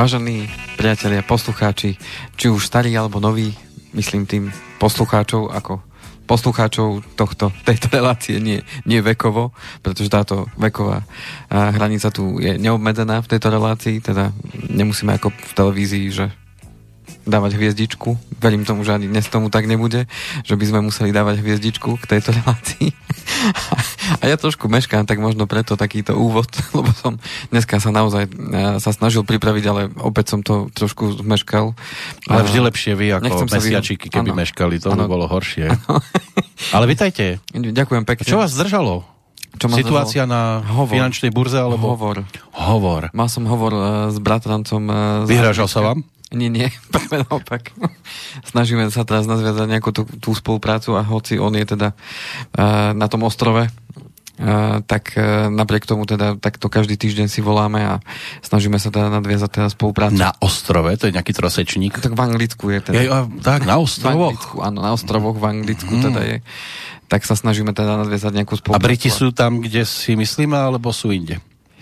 Vážení priatelia, poslucháči, či už starí alebo noví, myslím tým poslucháčov ako poslucháčov tohto, tejto relácie, nie, nie vekovo, pretože táto veková hranica tu je neobmedzená v tejto relácii, teda nemusíme ako v televízii, že dávať hviezdičku. Verím tomu, že ani dnes tomu tak nebude, že by sme museli dávať hviezdičku k tejto relácii. A ja trošku meškám, tak možno preto takýto úvod, lebo som dneska sa naozaj e, sa snažil pripraviť, ale opäť som to trošku zmeškal. Ale vždy lepšie vy ako mesiačiky, keby ano. meškali, to ano. by bolo horšie. Ano. Ale vitajte. Ďakujem pekne. Čo vás zdržalo? Čo ma Situácia zdržalo? na hovor. finančnej burze? Alebo... Hovor. Hovor. Mal som hovor uh, s bratrancom. Uh, Vyhražal sa vám? Nie, nie, práve naopak. Snažíme sa teraz nazviazať nejakú tú, tú spoluprácu a hoci on je teda uh, na tom ostrove, Uh, tak uh, napriek tomu teda takto každý týždeň si voláme a snažíme sa teda nadviazať teda spoluprácu. Na ostrove? To je nejaký trosečník? Tak v Anglicku je teda. Ja, tak, na ostrovoch? Anglicku, áno, na ostrovoch v Anglicku mm. teda je. Tak sa snažíme teda nadviazať nejakú spoluprácu. A Briti sú tam, kde si myslíme, alebo sú inde?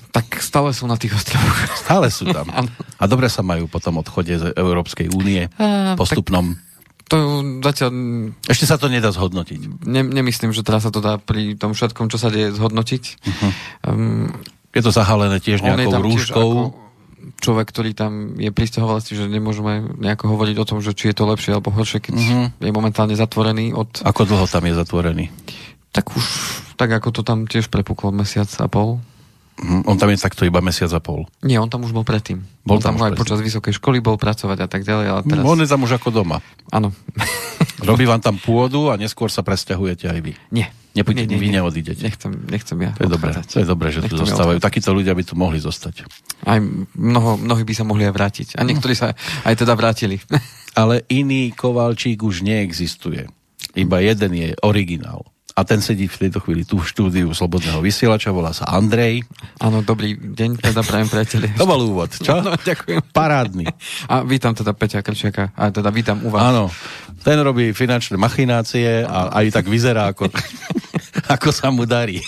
Tak stále sú na tých ostrovoch. Stále sú tam. A dobre sa majú po tom odchode z Európskej únie postupnom. To zatiaľ... Ešte sa to nedá zhodnotiť. Ne, nemyslím, že teraz sa to dá pri tom všetkom, čo sa deje, zhodnotiť. Uh-huh. Um, je to zahalené tiež nejakou rúškou. človek, ktorý tam je pristahovalci, že nemôžeme nejako hovoriť o tom, že či je to lepšie alebo horšie, keď uh-huh. je momentálne zatvorený od... Ako dlho tam je zatvorený? Tak už, tak ako to tam tiež prepuklo mesiac a pol. Mhm, on tam je takto iba mesiac a pol. Nie, on tam už bol predtým. Bol on tam, tam aj predtým. počas vysokej školy bol pracovať a tak ďalej. Ale teraz... On je tam už ako doma. Áno. Robí vám tam pôdu a neskôr sa presťahujete aj vy. Nie. Nepojďte, nie, nie, vy neodídete. Nechcem, nechcem ja To je dobré, to je dobré, že nechcem tu zostávajú. Takíto ľudia by tu mohli zostať. Aj mnoho, mnohí by sa mohli aj vrátiť. A niektorí sa aj teda vrátili. Ale iný Kovalčík už neexistuje. Iba jeden je originál a ten sedí v tejto chvíli tu v štúdiu Slobodného vysielača, volá sa Andrej. Áno, dobrý deň, teda prajem priateľi. To bol úvod, čo? No, ďakujem. Parádny. A vítam teda Peťa Krčiaka, a teda vítam u vás. Áno, ten robí finančné machinácie a aj tak vyzerá, ako, ako sa mu darí.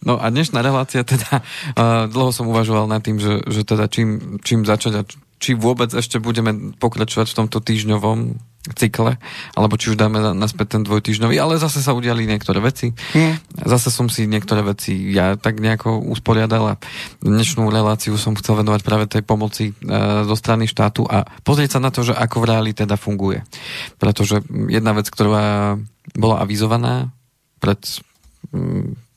No a dnešná relácia teda, uh, dlho som uvažoval nad tým, že, že teda čím, čím začať a či vôbec ešte budeme pokračovať v tomto týždňovom cykle, alebo či už dáme naspäť ten dvojtyžňový, ale zase sa udiali niektoré veci. Hmm. Zase som si niektoré veci ja tak nejako usporiadal a dnešnú reláciu som chcel venovať práve tej pomoci e, zo strany štátu a pozrieť sa na to, že ako v reáli teda funguje. Pretože jedna vec, ktorá bola avizovaná pred mm,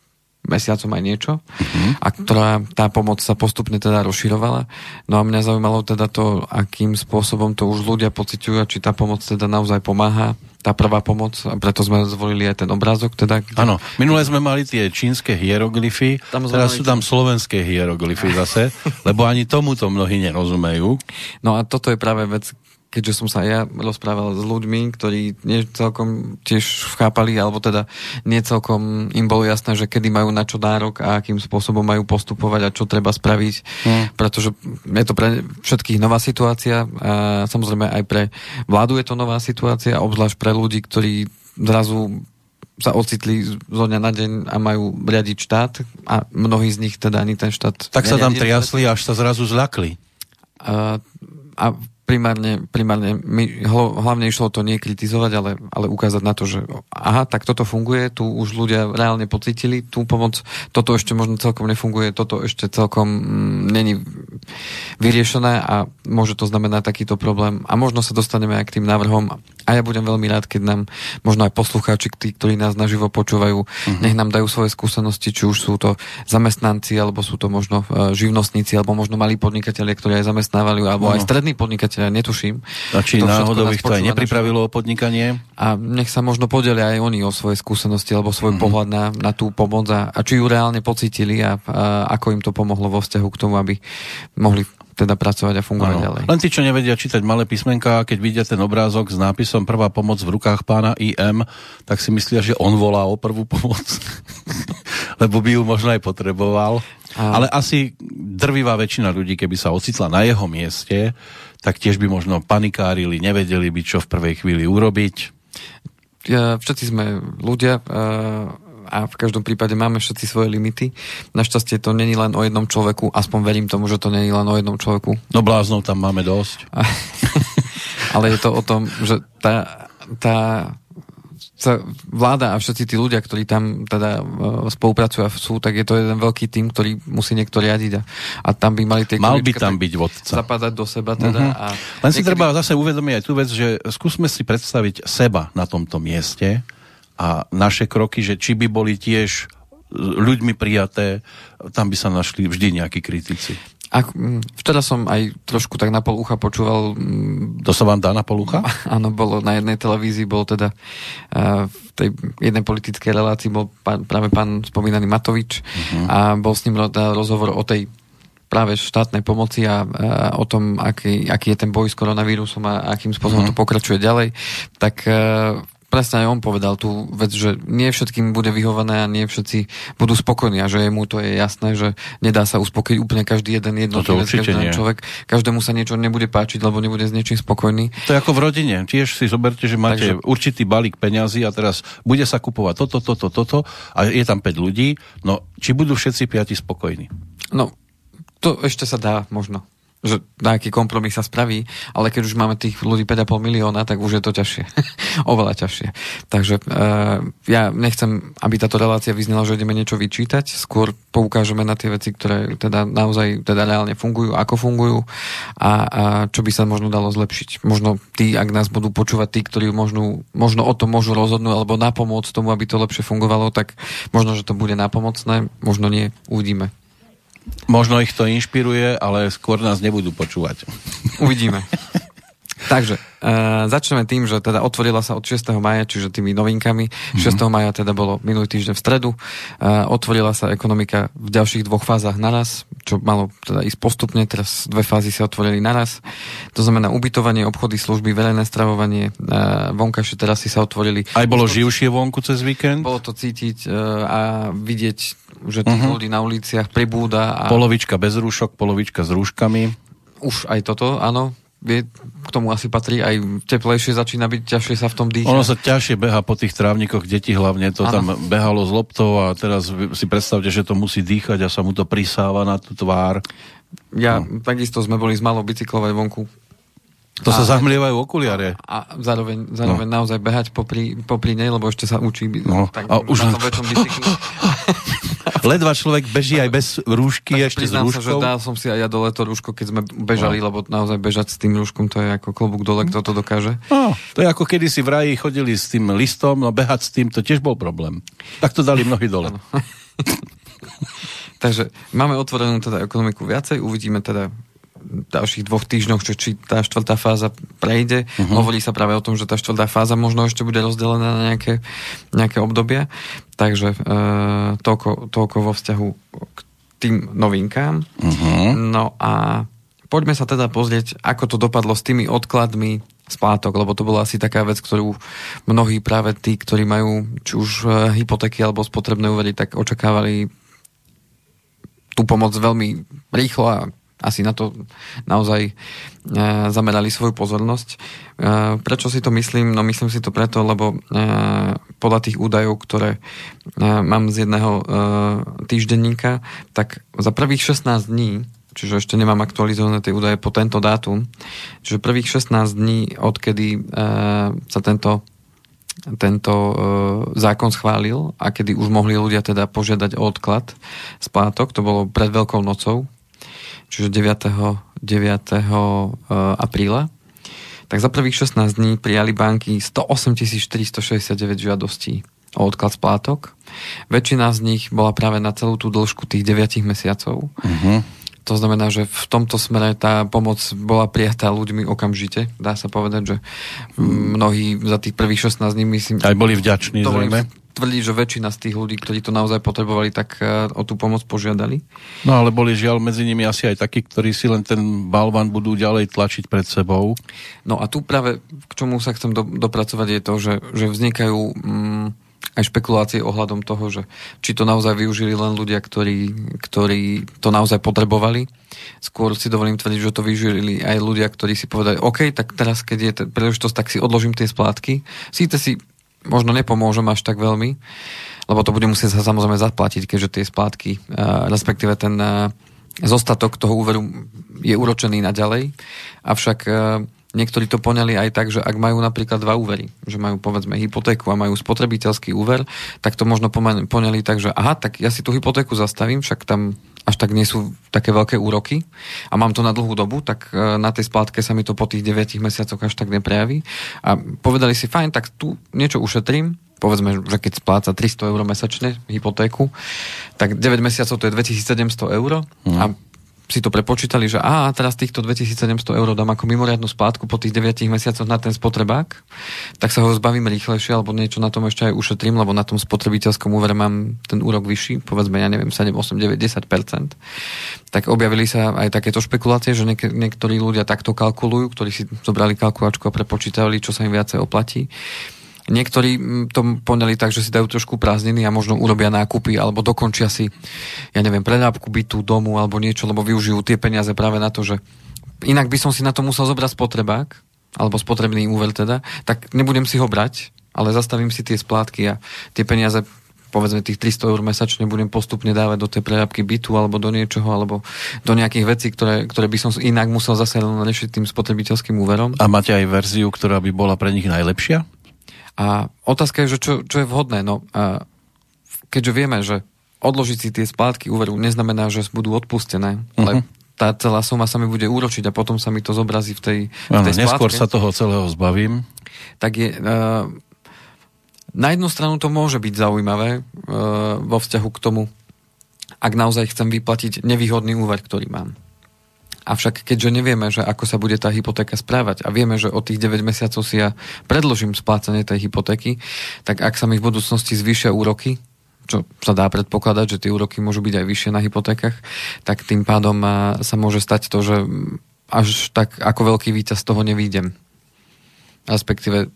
mesiacom aj niečo uh-huh. a ktorá tá pomoc sa postupne teda rozširovala. No a mňa zaujímalo teda to, akým spôsobom to už ľudia pociťujú a či tá pomoc teda naozaj pomáha tá prvá pomoc a preto sme zvolili aj ten obrázok. Teda, Áno, kde... minule sme mali tie čínske hieroglyfy, tam teraz sú tam slovenské hieroglyfy zase, lebo ani tomuto mnohí nerozumejú. No a toto je práve vec, keďže som sa ja rozprával s ľuďmi, ktorí nie celkom tiež chápali, alebo teda nie celkom im bolo jasné, že kedy majú na čo nárok a akým spôsobom majú postupovať a čo treba spraviť, hmm. pretože je to pre všetkých nová situácia a samozrejme aj pre vládu je to nová situácia, obzvlášť pre ľudí, ktorí zrazu sa ocitli zo dňa na deň a majú riadiť štát a mnohí z nich teda ani ten štát... Tak sa tam triasli, až sa zrazu zľakli. A, a primárne, primárne my, hlavne išlo to nie kritizovať, ale, ale ukázať na to, že aha, tak toto funguje, tu už ľudia reálne pocitili tú pomoc, toto ešte možno celkom nefunguje, toto ešte celkom mm, není vyriešené a môže to znamenať takýto problém a možno sa dostaneme aj k tým návrhom a ja budem veľmi rád, keď nám možno aj poslucháči, tí, ktorí nás naživo počúvajú, uh-huh. nech nám dajú svoje skúsenosti, či už sú to zamestnanci, alebo sú to možno uh, živnostníci, alebo možno malí podnikatelia, ktorí aj zamestnávali, alebo uh-huh. aj strední podnikatelia netuším. A či náhodou ich to aj nepripravilo o podnikanie? A nech sa možno podelia aj oni o svoje skúsenosti alebo svoj mm-hmm. pohľad na, na tú pomoc a, a či ju reálne pocítili a, a ako im to pomohlo vo vzťahu k tomu, aby mohli teda pracovať a fungovať ano. ďalej. Len tí, čo nevedia čítať malé písmenka, keď vidia ten obrázok s nápisom Prvá pomoc v rukách pána IM, tak si myslia, že on volá o prvú pomoc. Lebo by ju možno aj potreboval. A... Ale asi drvivá väčšina ľudí, keby sa ocitla na jeho mieste, tak tiež by možno panikárili, nevedeli by, čo v prvej chvíli urobiť. Ja, všetci sme ľudia a v každom prípade máme všetci svoje limity. Našťastie to není len o jednom človeku, aspoň verím tomu, že to není len o jednom človeku. No bláznov tam máme dosť. Ale je to o tom, že tá, tá sa vláda a všetci tí ľudia, ktorí tam teda uh, spolupracujú a sú, tak je to jeden veľký tým, ktorý musí niekto riadiť a, a tam by mali tie Mal by tam byť vodca. Zapadať do seba teda. Uh-huh. A Len niekedy... si treba zase uvedomiť aj tú vec, že skúsme si predstaviť seba na tomto mieste a naše kroky, že či by boli tiež ľuďmi prijaté, tam by sa našli vždy nejakí kritici. A včera som aj trošku tak na pol ucha počúval... To sa vám dá na pol ucha? Áno, bolo na jednej televízii, bol teda uh, v tej jednej politickej relácii bol pán, práve pán spomínaný Matovič uh-huh. a bol s ním rozhovor o tej práve štátnej pomoci a, a o tom, aký, aký je ten boj s koronavírusom a akým spôsobom uh-huh. to pokračuje ďalej, tak uh, presne aj on povedal tú vec, že nie všetkým bude vyhované a nie všetci budú spokojní a že mu to je jasné, že nedá sa uspokojiť úplne každý jeden jednotlivec, každý človek. Každému sa niečo nebude páčiť, lebo nebude s niečím spokojný. To je ako v rodine. Tiež si zoberte, že máte Takže... určitý balík peňazí a teraz bude sa kupovať toto, toto, toto a je tam 5 ľudí. No, či budú všetci piati spokojní? No, to ešte sa dá možno že nejaký kompromis sa spraví, ale keď už máme tých ľudí 5,5 milióna, tak už je to ťažšie. Oveľa ťažšie. Takže uh, ja nechcem, aby táto relácia vyznala, že ideme niečo vyčítať, skôr poukážeme na tie veci, ktoré teda naozaj teda reálne fungujú, ako fungujú a, a čo by sa možno dalo zlepšiť. Možno tí, ak nás budú počúvať tí, ktorí možno, možno o tom môžu rozhodnúť alebo napomôcť tomu, aby to lepšie fungovalo, tak možno, že to bude napomocné, možno nie, uvidíme. Možno ich to inšpiruje, ale skôr nás nebudú počúvať. Uvidíme. Takže, uh, začneme tým, že teda otvorila sa od 6. maja, čiže tými novinkami. Mm-hmm. 6. maja teda bolo minulý týždeň v stredu. Uh, otvorila sa ekonomika v ďalších dvoch fázach naraz, čo malo teda ísť postupne. Teraz dve fázy sa otvorili naraz. To znamená ubytovanie, obchody, služby, verejné stravovanie, uh, vonkajšie terasy sa otvorili. Aj bolo živšie vonku cez víkend? Bolo to cítiť uh, a vidieť, že tých uh-huh. ľudí na uliciach pribúda. A... Polovička bez rúšok, polovička s rúškami. Už aj toto, áno vie, k tomu asi patrí, aj teplejšie začína byť ťažšie sa v tom dýchať. Ono sa ťažšie beha po tých trávnikoch, deti hlavne, to ano. tam behalo z loptou a teraz si predstavte, že to musí dýchať a sa mu to prisáva na tú tvár. Ja, no. takisto sme boli z malou bicyklovať vonku. To a, sa zahmlievajú okuliare. A, a zároveň, zároveň no. naozaj behať popri, popri nej, lebo ešte sa učí no. tak, a už... na tom väčšom bicykli. Ledva človek beží aj bez rúšky, tak ešte s rúškou. sa, že dal som si aj ja dole to rúško, keď sme bežali, no. lebo naozaj bežať s tým rúškom, to je ako klobúk dole, kto to dokáže. No, to je ako kedy si v raji chodili s tým listom, no behať s tým, to tiež bol problém. Tak to dali mnohí dole. Takže máme otvorenú teda ekonomiku viacej, uvidíme teda ďalších dvoch týždňoch, čo, či tá štvrtá fáza prejde. Uh-huh. Hovorí sa práve o tom, že tá štvrtá fáza možno ešte bude rozdelená na nejaké, nejaké obdobia. Takže e, toľko, toľko vo vzťahu k tým novinkám. Uh-huh. No a poďme sa teda pozrieť, ako to dopadlo s tými odkladmi splátok, lebo to bola asi taká vec, ktorú mnohí práve tí, ktorí majú či už e, hypotéky alebo spotrebné úvery, tak očakávali tú pomoc veľmi rýchlo a asi na to naozaj e, zamerali svoju pozornosť. E, prečo si to myslím? No myslím si to preto, lebo e, podľa tých údajov, ktoré mám z jedného týždenníka, tak za prvých 16 dní čiže ešte nemám aktualizované tie údaje po tento dátum, čiže prvých 16 dní, odkedy sa tento tento e, zákon schválil a kedy už mohli ľudia teda požiadať o odklad splátok, to bolo pred Veľkou nocou, čiže 9. 9. apríla, tak za prvých 16 dní prijali banky 108 469 žiadostí o odklad splátok. Väčšina z nich bola práve na celú tú dĺžku tých 9 mesiacov. Uh-huh. To znamená, že v tomto smere tá pomoc bola prijatá ľuďmi okamžite. Dá sa povedať, že mnohí za tých prvých 16 dní myslím... Aj boli vďační, zrejme tvrdí, že väčšina z tých ľudí, ktorí to naozaj potrebovali, tak e, o tú pomoc požiadali. No ale boli žiaľ medzi nimi asi aj takí, ktorí si len ten balvan budú ďalej tlačiť pred sebou. No a tu práve k čomu sa chcem do, dopracovať je to, že, že vznikajú mm, aj špekulácie ohľadom toho, že či to naozaj využili len ľudia, ktorí, ktorí to naozaj potrebovali. Skôr si dovolím tvrdiť, že to využili aj ľudia, ktorí si povedali, OK, tak teraz, keď je príležitosť, tak si odložím tie splátky. Síce si možno nepomôžem až tak veľmi, lebo to bude musieť sa samozrejme zaplatiť, keďže tie splátky, respektíve ten zostatok toho úveru je uročený naďalej. Avšak Niektorí to poňali aj tak, že ak majú napríklad dva úvery, že majú povedzme hypotéku a majú spotrebiteľský úver, tak to možno poňali tak, že aha, tak ja si tú hypotéku zastavím, však tam až tak nie sú také veľké úroky a mám to na dlhú dobu, tak e, na tej splátke sa mi to po tých 9 mesiacoch až tak neprejaví. A povedali si, fajn, tak tu niečo ušetrím, povedzme, že keď spláca 300 eur mesačne hypotéku, tak 9 mesiacov to je 2700 eur mm. a si to prepočítali, že a teraz týchto 2700 eur dám ako mimoriadnu splátku po tých 9 mesiacoch na ten spotrebák, tak sa ho zbavím rýchlejšie, alebo niečo na tom ešte aj ušetrím, lebo na tom spotrebiteľskom úvere mám ten úrok vyšší, povedzme, ja neviem, 7, 8, 9, 10%. Tak objavili sa aj takéto špekulácie, že niek- niektorí ľudia takto kalkulujú, ktorí si zobrali kalkulačku a prepočítali, čo sa im viacej oplatí. Niektorí mm, to poňali tak, že si dajú trošku prázdniny a možno urobia nákupy alebo dokončia si, ja neviem, prenápku bytu, domu alebo niečo, lebo využijú tie peniaze práve na to, že inak by som si na to musel zobrať spotrebák, alebo spotrebný úver teda, tak nebudem si ho brať, ale zastavím si tie splátky a tie peniaze povedzme tých 300 eur mesačne budem postupne dávať do tej prerábky bytu alebo do niečoho, alebo do nejakých vecí, ktoré, ktoré by som inak musel zase len riešiť tým spotrebiteľským úverom. A máte aj verziu, ktorá by bola pre nich najlepšia? A otázka je, že čo, čo je vhodné. No, a keďže vieme, že odložiť si tie splátky úveru neznamená, že budú odpustené, uh-huh. ale mhm. tá celá suma sa mi bude úročiť a potom sa mi to zobrazí v tej, v tej ano, Neskôr sa toho celého zbavím. Tak je... Uh, na jednu stranu to môže byť zaujímavé uh, vo vzťahu k tomu, ak naozaj chcem vyplatiť nevýhodný úver, ktorý mám. Avšak keďže nevieme, že ako sa bude tá hypotéka správať a vieme, že od tých 9 mesiacov si ja predložím splácanie tej hypotéky, tak ak sa mi v budúcnosti zvýšia úroky, čo sa dá predpokladať, že tie úroky môžu byť aj vyššie na hypotékach, tak tým pádom sa môže stať to, že až tak ako veľký víťaz z toho nevídem. Respektíve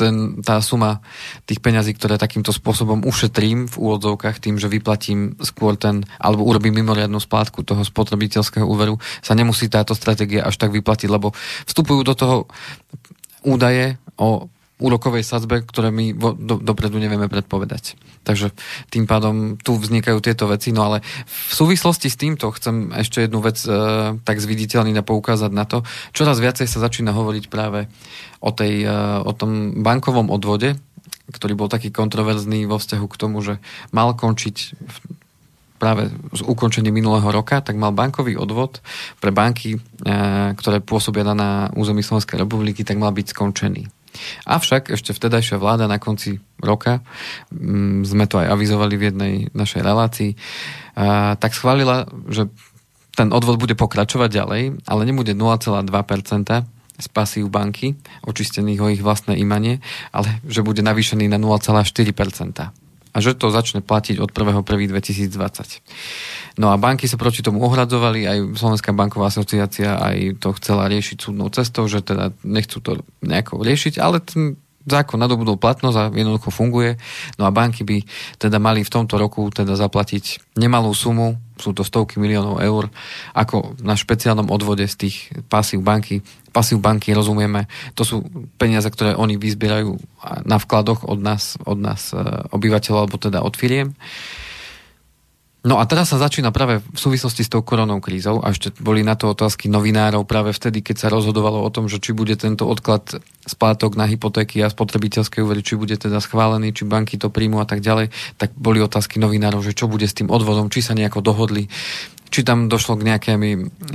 ten, tá suma tých peňazí, ktoré takýmto spôsobom ušetrím v úvodzovkách tým, že vyplatím skôr ten, alebo urobím mimoriadnú splátku toho spotrebiteľského úveru, sa nemusí táto stratégia až tak vyplatiť, lebo vstupujú do toho údaje o úrokovej sadzbe, ktoré my do, dopredu nevieme predpovedať. Takže tým pádom tu vznikajú tieto veci. No ale v súvislosti s týmto chcem ešte jednu vec e, tak zviditeľniť a poukázať na to. Čoraz viacej sa začína hovoriť práve o, tej, e, o tom bankovom odvode, ktorý bol taký kontroverzný vo vzťahu k tomu, že mal končiť v, práve z ukončení minulého roka, tak mal bankový odvod pre banky, e, ktoré pôsobia na území Slovenskej republiky, tak mal byť skončený. Avšak ešte vtedajšia vláda na konci roka, mm, sme to aj avizovali v jednej našej relácii, tak schválila, že ten odvod bude pokračovať ďalej, ale nebude 0,2% z pasív banky, očistených o ich vlastné imanie, ale že bude navýšený na 0,4% a že to začne platiť od 1.1.2020. No a banky sa proti tomu ohradzovali, aj Slovenská banková asociácia aj to chcela riešiť súdnou cestou, že teda nechcú to nejako riešiť, ale ten zákon nadobudol platnosť a jednoducho funguje. No a banky by teda mali v tomto roku teda zaplatiť nemalú sumu, sú to stovky miliónov eur, ako na špeciálnom odvode z tých pasív banky. Pasív banky rozumieme, to sú peniaze, ktoré oni vyzbierajú na vkladoch od nás, od nás e, obyvateľov, alebo teda od firiem. No a teraz sa začína práve v súvislosti s tou koronou krízou a ešte boli na to otázky novinárov práve vtedy, keď sa rozhodovalo o tom, že či bude tento odklad splátok na hypotéky a spotrebiteľské úvery, či bude teda schválený, či banky to príjmu a tak ďalej, tak boli otázky novinárov, že čo bude s tým odvodom, či sa nejako dohodli, či tam došlo k nejakému,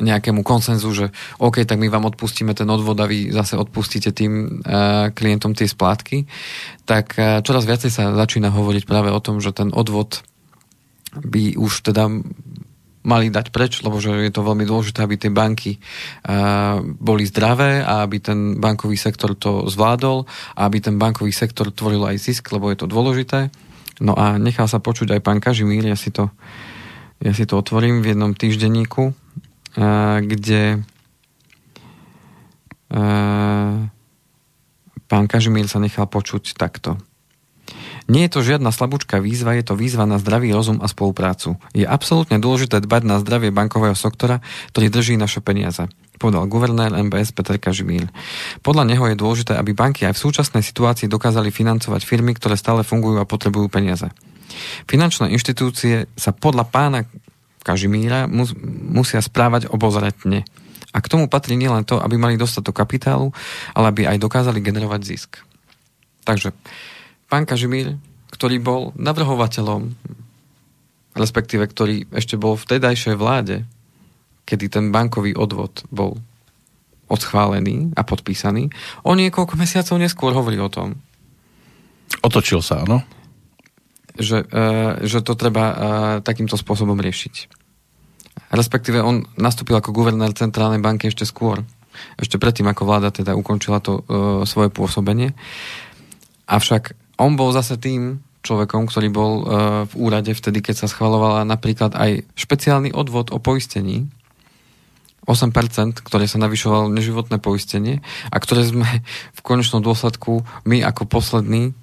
nejakému konsenzu, že OK, tak my vám odpustíme ten odvod a vy zase odpustíte tým uh, klientom tie splátky, tak uh, čoraz viacej sa začína hovoriť práve o tom, že ten odvod by už teda mali dať preč, lebo že je to veľmi dôležité, aby tie banky uh, boli zdravé a aby ten bankový sektor to zvládol a aby ten bankový sektor tvoril aj zisk, lebo je to dôležité. No a nechal sa počuť aj pán Kažimír, ja si to, ja si to otvorím v jednom týždenníku, uh, kde uh, pán Kažimír sa nechal počuť takto. Nie je to žiadna slabúčka výzva, je to výzva na zdravý rozum a spoluprácu. Je absolútne dôležité dbať na zdravie bankového sektora, ktorý drží naše peniaze. povedal guvernér MBS Peter Kažimír. Podľa neho je dôležité, aby banky aj v súčasnej situácii dokázali financovať firmy, ktoré stále fungujú a potrebujú peniaze. Finančné inštitúcie sa podľa pána Kažimíra mus, musia správať obozretne. A k tomu patrí nielen to, aby mali dostatok kapitálu, ale aby aj dokázali generovať zisk. Takže pán Kažimír, ktorý bol navrhovateľom, respektíve ktorý ešte bol v tedajšej vláde, kedy ten bankový odvod bol odschválený a podpísaný, o niekoľko mesiacov neskôr hovorí o tom. Otočil sa, áno? Že, uh, že to treba uh, takýmto spôsobom riešiť. Respektíve on nastúpil ako guvernér Centrálnej banky ešte skôr. Ešte predtým, ako vláda teda ukončila to uh, svoje pôsobenie. Avšak on bol zase tým človekom, ktorý bol uh, v úrade vtedy, keď sa schvalovala napríklad aj špeciálny odvod o poistení, 8%, ktoré sa navyšovalo neživotné poistenie a ktoré sme v konečnom dôsledku my ako poslední,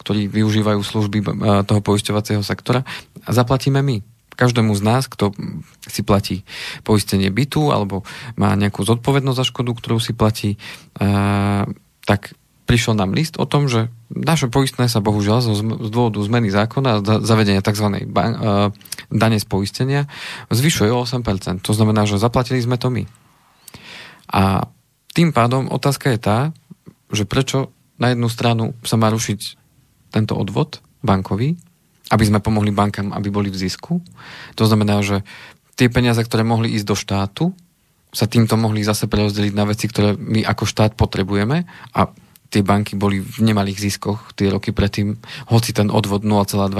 ktorí využívajú služby e, toho poisťovacieho sektora, zaplatíme my. Každému z nás, kto si platí poistenie bytu alebo má nejakú zodpovednosť za škodu, ktorú si platí, uh, tak prišiel nám list o tom, že naše poistné sa bohužiaľ z, dôvodu zmeny zákona a zavedenia tzv. Uh, dane z poistenia zvyšuje o 8%. To znamená, že zaplatili sme to my. A tým pádom otázka je tá, že prečo na jednu stranu sa má rušiť tento odvod bankový, aby sme pomohli bankám, aby boli v zisku. To znamená, že tie peniaze, ktoré mohli ísť do štátu, sa týmto mohli zase prerozdeliť na veci, ktoré my ako štát potrebujeme a tie banky boli v nemalých ziskoch tie roky predtým, hoci ten odvod 0,2%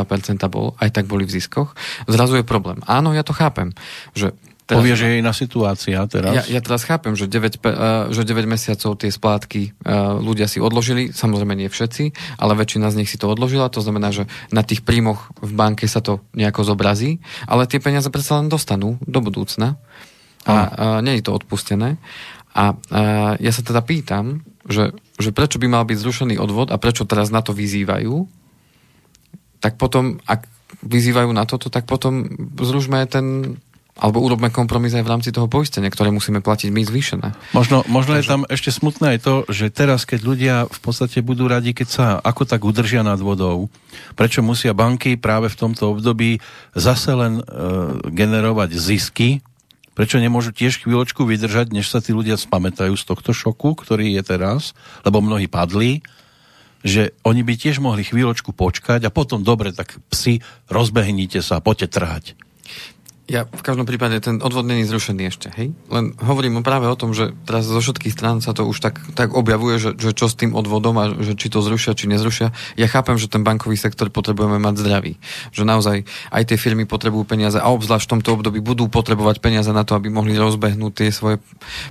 bol, aj tak boli v ziskoch. Zrazu je problém. Áno, ja to chápem, že Teraz, Povie, že je iná situácia teraz. Ja, ja teraz chápem, že 9, uh, že 9 mesiacov tie splátky uh, ľudia si odložili, samozrejme nie všetci, ale väčšina z nich si to odložila, to znamená, že na tých príjmoch v banke sa to nejako zobrazí, ale tie peniaze predsa len dostanú do budúcna a uh, nie je to odpustené. A uh, ja sa teda pýtam, že, že prečo by mal byť zrušený odvod a prečo teraz na to vyzývajú, tak potom, ak vyzývajú na toto, tak potom zrušme ten alebo urobme kompromis aj v rámci toho poistenia, ktoré musíme platiť my zvýšené. Možno, možno Takže... je tam ešte smutné aj to, že teraz, keď ľudia v podstate budú radi, keď sa ako tak udržia nad vodou, prečo musia banky práve v tomto období zase len e, generovať zisky, Prečo nemôžu tiež chvíľočku vydržať, než sa tí ľudia spamätajú z tohto šoku, ktorý je teraz, lebo mnohí padli, že oni by tiež mohli chvíľočku počkať a potom dobre, tak psi, rozbehnite sa, poďte trhať. Ja v každom prípade ten odvod není zrušený ešte, hej? Len hovorím práve o tom, že teraz zo všetkých strán sa to už tak, tak objavuje, že, že čo s tým odvodom a že či to zrušia, či nezrušia. Ja chápem, že ten bankový sektor potrebujeme mať zdravý. Že naozaj aj tie firmy potrebujú peniaze a obzvlášť v tomto období budú potrebovať peniaze na to, aby mohli rozbehnúť tie svoje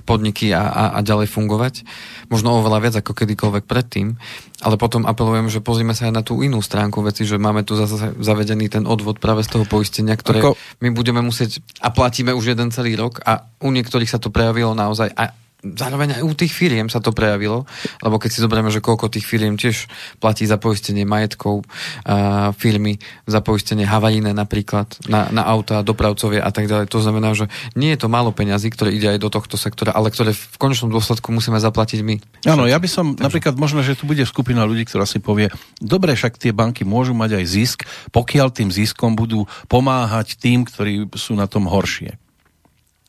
podniky a, a, a ďalej fungovať. Možno oveľa viac ako kedykoľvek predtým. Ale potom apelujem, že pozrime sa aj na tú inú stránku veci, že máme tu zase zavedený ten odvod práve z toho poistenia, ktoré my budeme musieť a platíme už jeden celý rok a u niektorých sa to prejavilo naozaj a zároveň aj u tých firiem sa to prejavilo, lebo keď si zoberieme, že koľko tých firiem tiež platí za poistenie majetkov uh, firmy, za poistenie havajíne napríklad na, na auta, dopravcovia a tak ďalej. To znamená, že nie je to málo peňazí, ktoré ide aj do tohto sektora, ale ktoré v konečnom dôsledku musíme zaplatiť my. Áno, ja by som Takže... napríklad možno, že tu bude skupina ľudí, ktorá si povie, dobre, však tie banky môžu mať aj zisk, pokiaľ tým ziskom budú pomáhať tým, ktorí sú na tom horšie.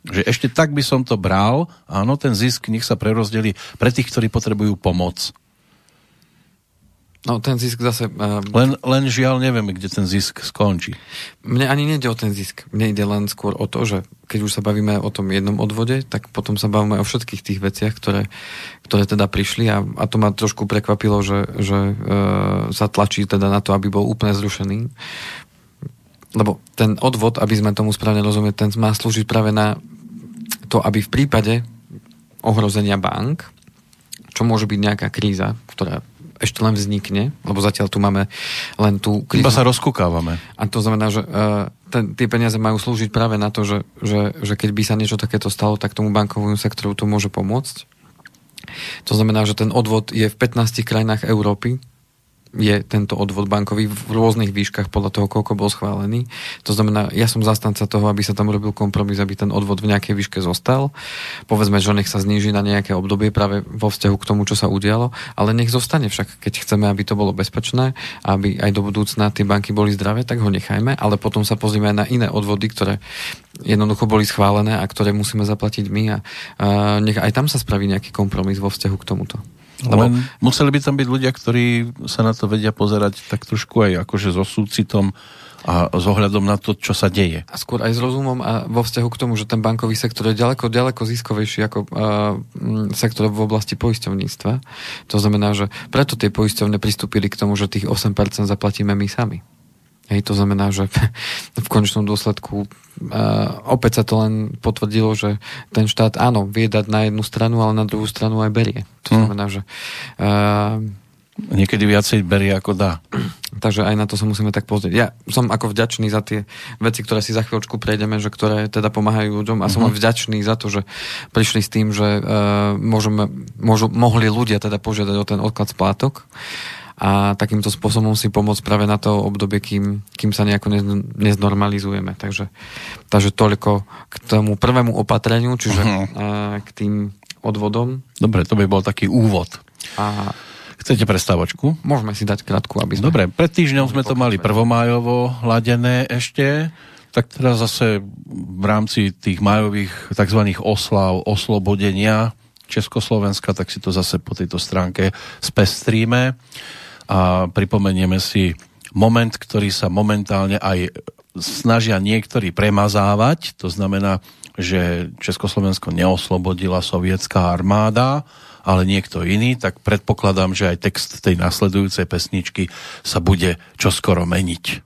Že ešte tak by som to bral, áno, ten zisk nech sa prerozdeli pre tých, ktorí potrebujú pomoc. No ten zisk zase... Uh, len, len žiaľ nevieme, kde ten zisk skončí. Mne ani nejde o ten zisk. Mne ide len skôr o to, že keď už sa bavíme o tom jednom odvode, tak potom sa bavíme o všetkých tých veciach, ktoré, ktoré teda prišli a, a to ma trošku prekvapilo, že, že uh, sa tlačí teda na to, aby bol úplne zrušený. Lebo ten odvod, aby sme tomu správne rozumieť, ten má slúžiť práve na to, aby v prípade ohrozenia bank, čo môže byť nejaká kríza, ktorá ešte len vznikne, lebo zatiaľ tu máme len tú krízu. Iba sa rozkúkávame. A to znamená, že uh, ten, tie peniaze majú slúžiť práve na to, že, že, že keď by sa niečo takéto stalo, tak tomu bankovému sektoru to môže pomôcť. To znamená, že ten odvod je v 15 krajinách Európy je tento odvod bankový v rôznych výškach podľa toho, koľko bol schválený. To znamená, ja som zastanca toho, aby sa tam robil kompromis, aby ten odvod v nejakej výške zostal. Povedzme, že nech sa zníži na nejaké obdobie práve vo vzťahu k tomu, čo sa udialo, ale nech zostane však, keď chceme, aby to bolo bezpečné, aby aj do budúcna tie banky boli zdravé, tak ho nechajme, ale potom sa pozrieme aj na iné odvody, ktoré jednoducho boli schválené a ktoré musíme zaplatiť my a, a nech aj tam sa spraví nejaký kompromis vo vzťahu k tomuto. Lebo... Len museli by tam byť ľudia, ktorí sa na to vedia pozerať tak trošku aj akože so súcitom a s ohľadom na to, čo sa deje. A skôr aj s rozumom a vo vzťahu k tomu, že ten bankový sektor je ďaleko, ďaleko ziskovejší ako uh, sektor v oblasti poisťovníctva. To znamená, že preto tie poisťovne pristúpili k tomu, že tých 8% zaplatíme my sami. Hej, to znamená, že v konečnom dôsledku uh, opäť sa to len potvrdilo, že ten štát áno, vie dať na jednu stranu, ale na druhú stranu aj berie. To hm. znamená, že uh, Niekedy viacej berie ako dá. Takže aj na to sa musíme tak pozrieť. Ja som ako vďačný za tie veci, ktoré si za chvíľočku prejdeme, že ktoré teda pomáhajú ľuďom a som uh-huh. vďačný za to, že prišli s tým, že uh, môžeme, môžu, mohli ľudia teda požiadať o ten odklad splátok a takýmto spôsobom si pomôcť práve na to obdobie, kým, kým sa nejako neznormalizujeme. Takže, takže toľko k tomu prvému opatreniu, čiže uh-huh. k tým odvodom. Dobre, to by bol taký úvod. A Chcete prestávočku? Môžeme si dať krátku, aby sme... Dobre, pred týždňom sme to mali prvomájovo ladené ešte, tak teraz zase v rámci tých majových tzv. oslav, oslobodenia Československa, tak si to zase po tejto stránke spestríme a pripomenieme si moment, ktorý sa momentálne aj snažia niektorí premazávať. To znamená, že Československo neoslobodila sovietská armáda, ale niekto iný, tak predpokladám, že aj text tej nasledujúcej pesničky sa bude čoskoro meniť.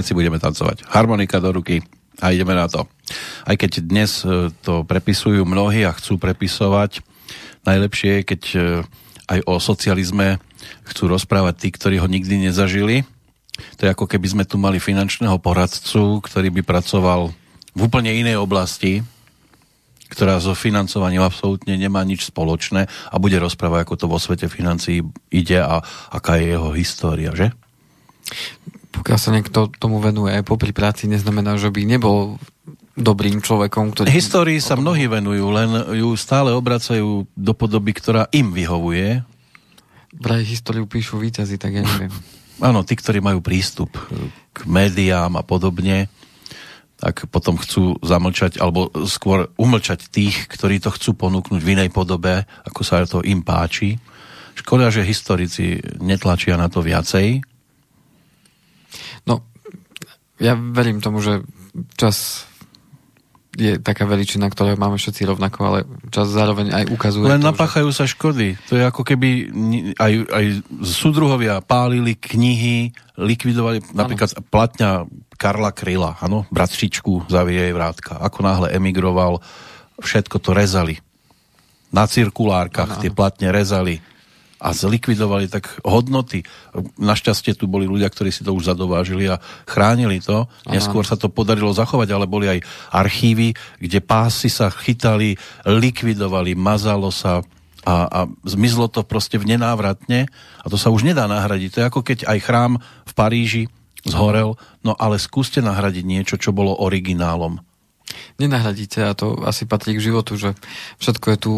Všetci budeme tancovať. Harmonika do ruky a ideme na to. Aj keď dnes e, to prepisujú mnohí a chcú prepisovať, najlepšie je, keď e, aj o socializme chcú rozprávať tí, ktorí ho nikdy nezažili. To je ako keby sme tu mali finančného poradcu, ktorý by pracoval v úplne inej oblasti, ktorá so financovaním absolútne nemá nič spoločné a bude rozprávať, ako to vo svete financií ide a aká je jeho história, že? Pokiaľ sa niekto tomu venuje popri práci, neznamená, že by nebol dobrým človekom, ktorý... Histórii sa mnohí venujú, len ju stále obracajú do podoby, ktorá im vyhovuje. Vraj históriu píšu výťazí, tak ja neviem. Áno, tí, ktorí majú prístup k médiám a podobne, tak potom chcú zamlčať, alebo skôr umlčať tých, ktorí to chcú ponúknuť v inej podobe, ako sa to im páči. Škoda, že historici netlačia na to viacej. Ja verím tomu, že čas je taká veličina, ktorú máme všetci rovnako, ale čas zároveň aj ukazuje... Len to, napáchajú že... sa škody. To je ako keby aj, aj súdruhovia pálili knihy, likvidovali ano. napríklad platňa Karla Kryla, ano, bratřičku zavie jej vrátka. Ako náhle emigroval, všetko to rezali. Na cirkulárkach ano. tie platne rezali a zlikvidovali tak hodnoty. Našťastie tu boli ľudia, ktorí si to už zadovážili a chránili to. Aha. Neskôr sa to podarilo zachovať, ale boli aj archívy, kde pásy sa chytali, likvidovali, mazalo sa a, a zmizlo to proste v nenávratne a to sa už nedá nahradiť. To je ako keď aj chrám v Paríži zhorel, no ale skúste nahradiť niečo, čo bolo originálom. Nenahradíte a to asi patrí k životu, že všetko je tu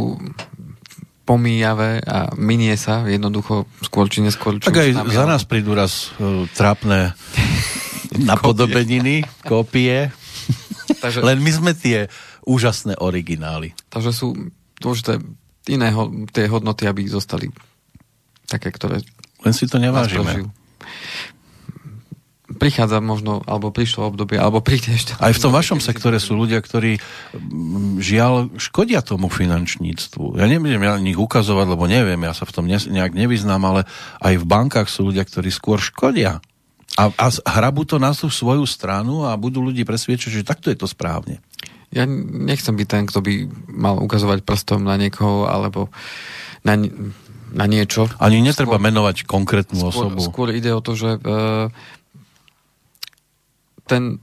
pomíjavé a minie sa jednoducho skôr či neskôr. Tak aj za nás prídu raz uh, trápne napodobeniny, kópie. Takže, Len my sme tie úžasné originály. Takže sú dôležité iné ho, tie hodnoty, aby zostali také, ktoré... Len si to nevážime prichádza možno, alebo prišlo obdobie, alebo príde ešte. Aj v tom vašom sektore sú ľudia, ktorí mm, žiaľ škodia tomu finančníctvu. Ja nebudem ja nich ukazovať, lebo neviem, ja sa v tom nejak nevyznám, ale aj v bankách sú ľudia, ktorí skôr škodia. A, a hrabú to na tú svoju stranu a budú ľudí presviečať, že takto je to správne. Ja nechcem byť ten, kto by mal ukazovať prstom na niekoho, alebo na, na niečo. Ani netreba skôr, menovať konkrétnu skôr, osobu. Skôr ide o to, že uh, ten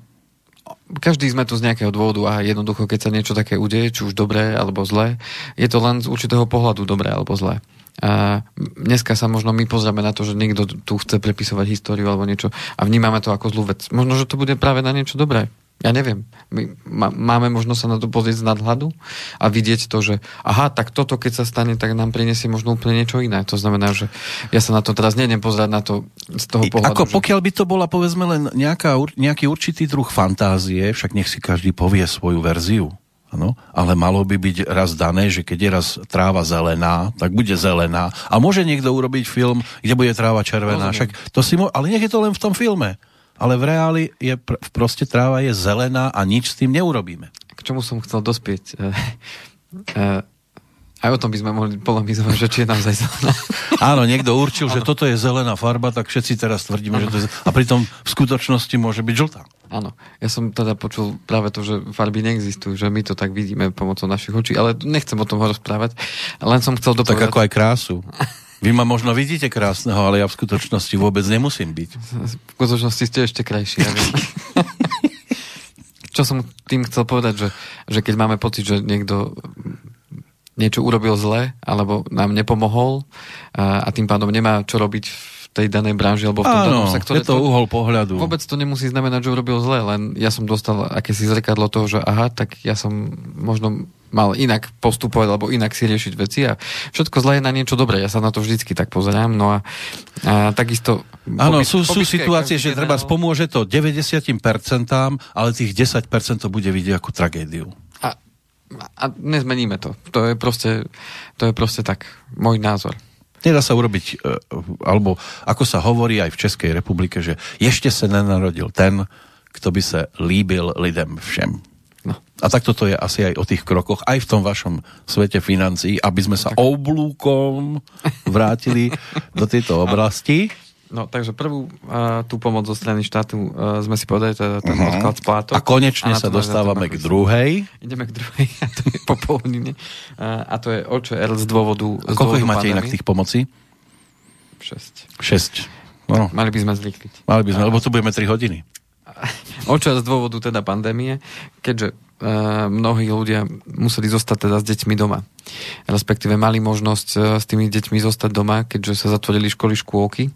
každý sme tu z nejakého dôvodu a jednoducho, keď sa niečo také udeje, či už dobré alebo zlé, je to len z určitého pohľadu dobré alebo zlé. A dneska sa možno my pozrieme na to, že niekto tu chce prepisovať históriu alebo niečo a vnímame to ako zlú vec. Možno, že to bude práve na niečo dobré. Ja neviem. My máme možno sa na to pozrieť z nadhľadu a vidieť to, že aha, tak toto keď sa stane, tak nám prinesie možno úplne niečo iné. To znamená, že ja sa na to teraz nejdem pozerať na to z toho pohľadu. Ako že... pokiaľ by to bola povedzme len nejaká, nejaký určitý druh fantázie, však nech si každý povie svoju verziu. Ano, ale malo by byť raz dané, že keď je raz tráva zelená, tak bude zelená. A môže niekto urobiť film, kde bude tráva červená. Však to si mo- ale nech je to len v tom filme ale v reáli je pr- proste tráva je zelená a nič s tým neurobíme. K čomu som chcel dospieť? E, e, aj o tom by sme mohli polemizovať, že či je naozaj zelená. Áno, niekto určil, ano. že toto je zelená farba, tak všetci teraz tvrdíme, ano. že to je... A pritom v skutočnosti môže byť žltá. Áno, ja som teda počul práve to, že farby neexistujú, že my to tak vidíme pomocou našich očí, ale nechcem o tom rozprávať, len som chcel dopovedať... Tak ako aj krásu. Vy ma možno vidíte krásneho, ale ja v skutočnosti vôbec nemusím byť. V skutočnosti ste ešte krajší, ja. Čo som tým chcel povedať, že, že keď máme pocit, že niekto niečo urobil zle, alebo nám nepomohol a, a tým pádom nemá čo robiť v tej danej branži alebo v tom danom sektore. je to uhol pohľadu. Vôbec to nemusí znamenať, že urobil zle, len ja som dostal akési zrkadlo toho, že aha, tak ja som možno mal inak postupovať alebo inak si riešiť veci a všetko zle je na niečo dobré. Ja sa na to vždycky tak pozerám. No a, a takisto... Áno, sú, sú situácie, že treba spomôže to 90%, ale tých 10% to bude vidieť ako tragédiu. A, a nezmeníme to. To je proste, to je proste tak môj názor. Nedá sa urobiť, e, alebo ako sa hovorí aj v Českej republike, že ešte sa nenarodil ten, kto by sa líbil lidem všem. No. A takto to je asi aj o tých krokoch, aj v tom vašom svete financií, aby sme sa tak. oblúkom vrátili do tejto oblasti. No, takže prvú uh, tú pomoc zo strany štátu uh, sme si povedali, teda ten uh-huh. odklad splátok. A konečne a sa dostávame k druhej. Ideme k druhej, a to je popoludne. Uh, a to je OČR z dôvodu... A koľko ich máte pandémie? inak tých pomocí? 6. 6. No. Mali by sme zrýchliť. Mali by sme, a... lebo tu budeme 3 hodiny. OČR z dôvodu teda pandémie, keďže uh, mnohí ľudia museli zostať teda s deťmi doma. Respektíve mali možnosť e, s tými deťmi zostať doma, keďže sa zatvorili školy, škôlky,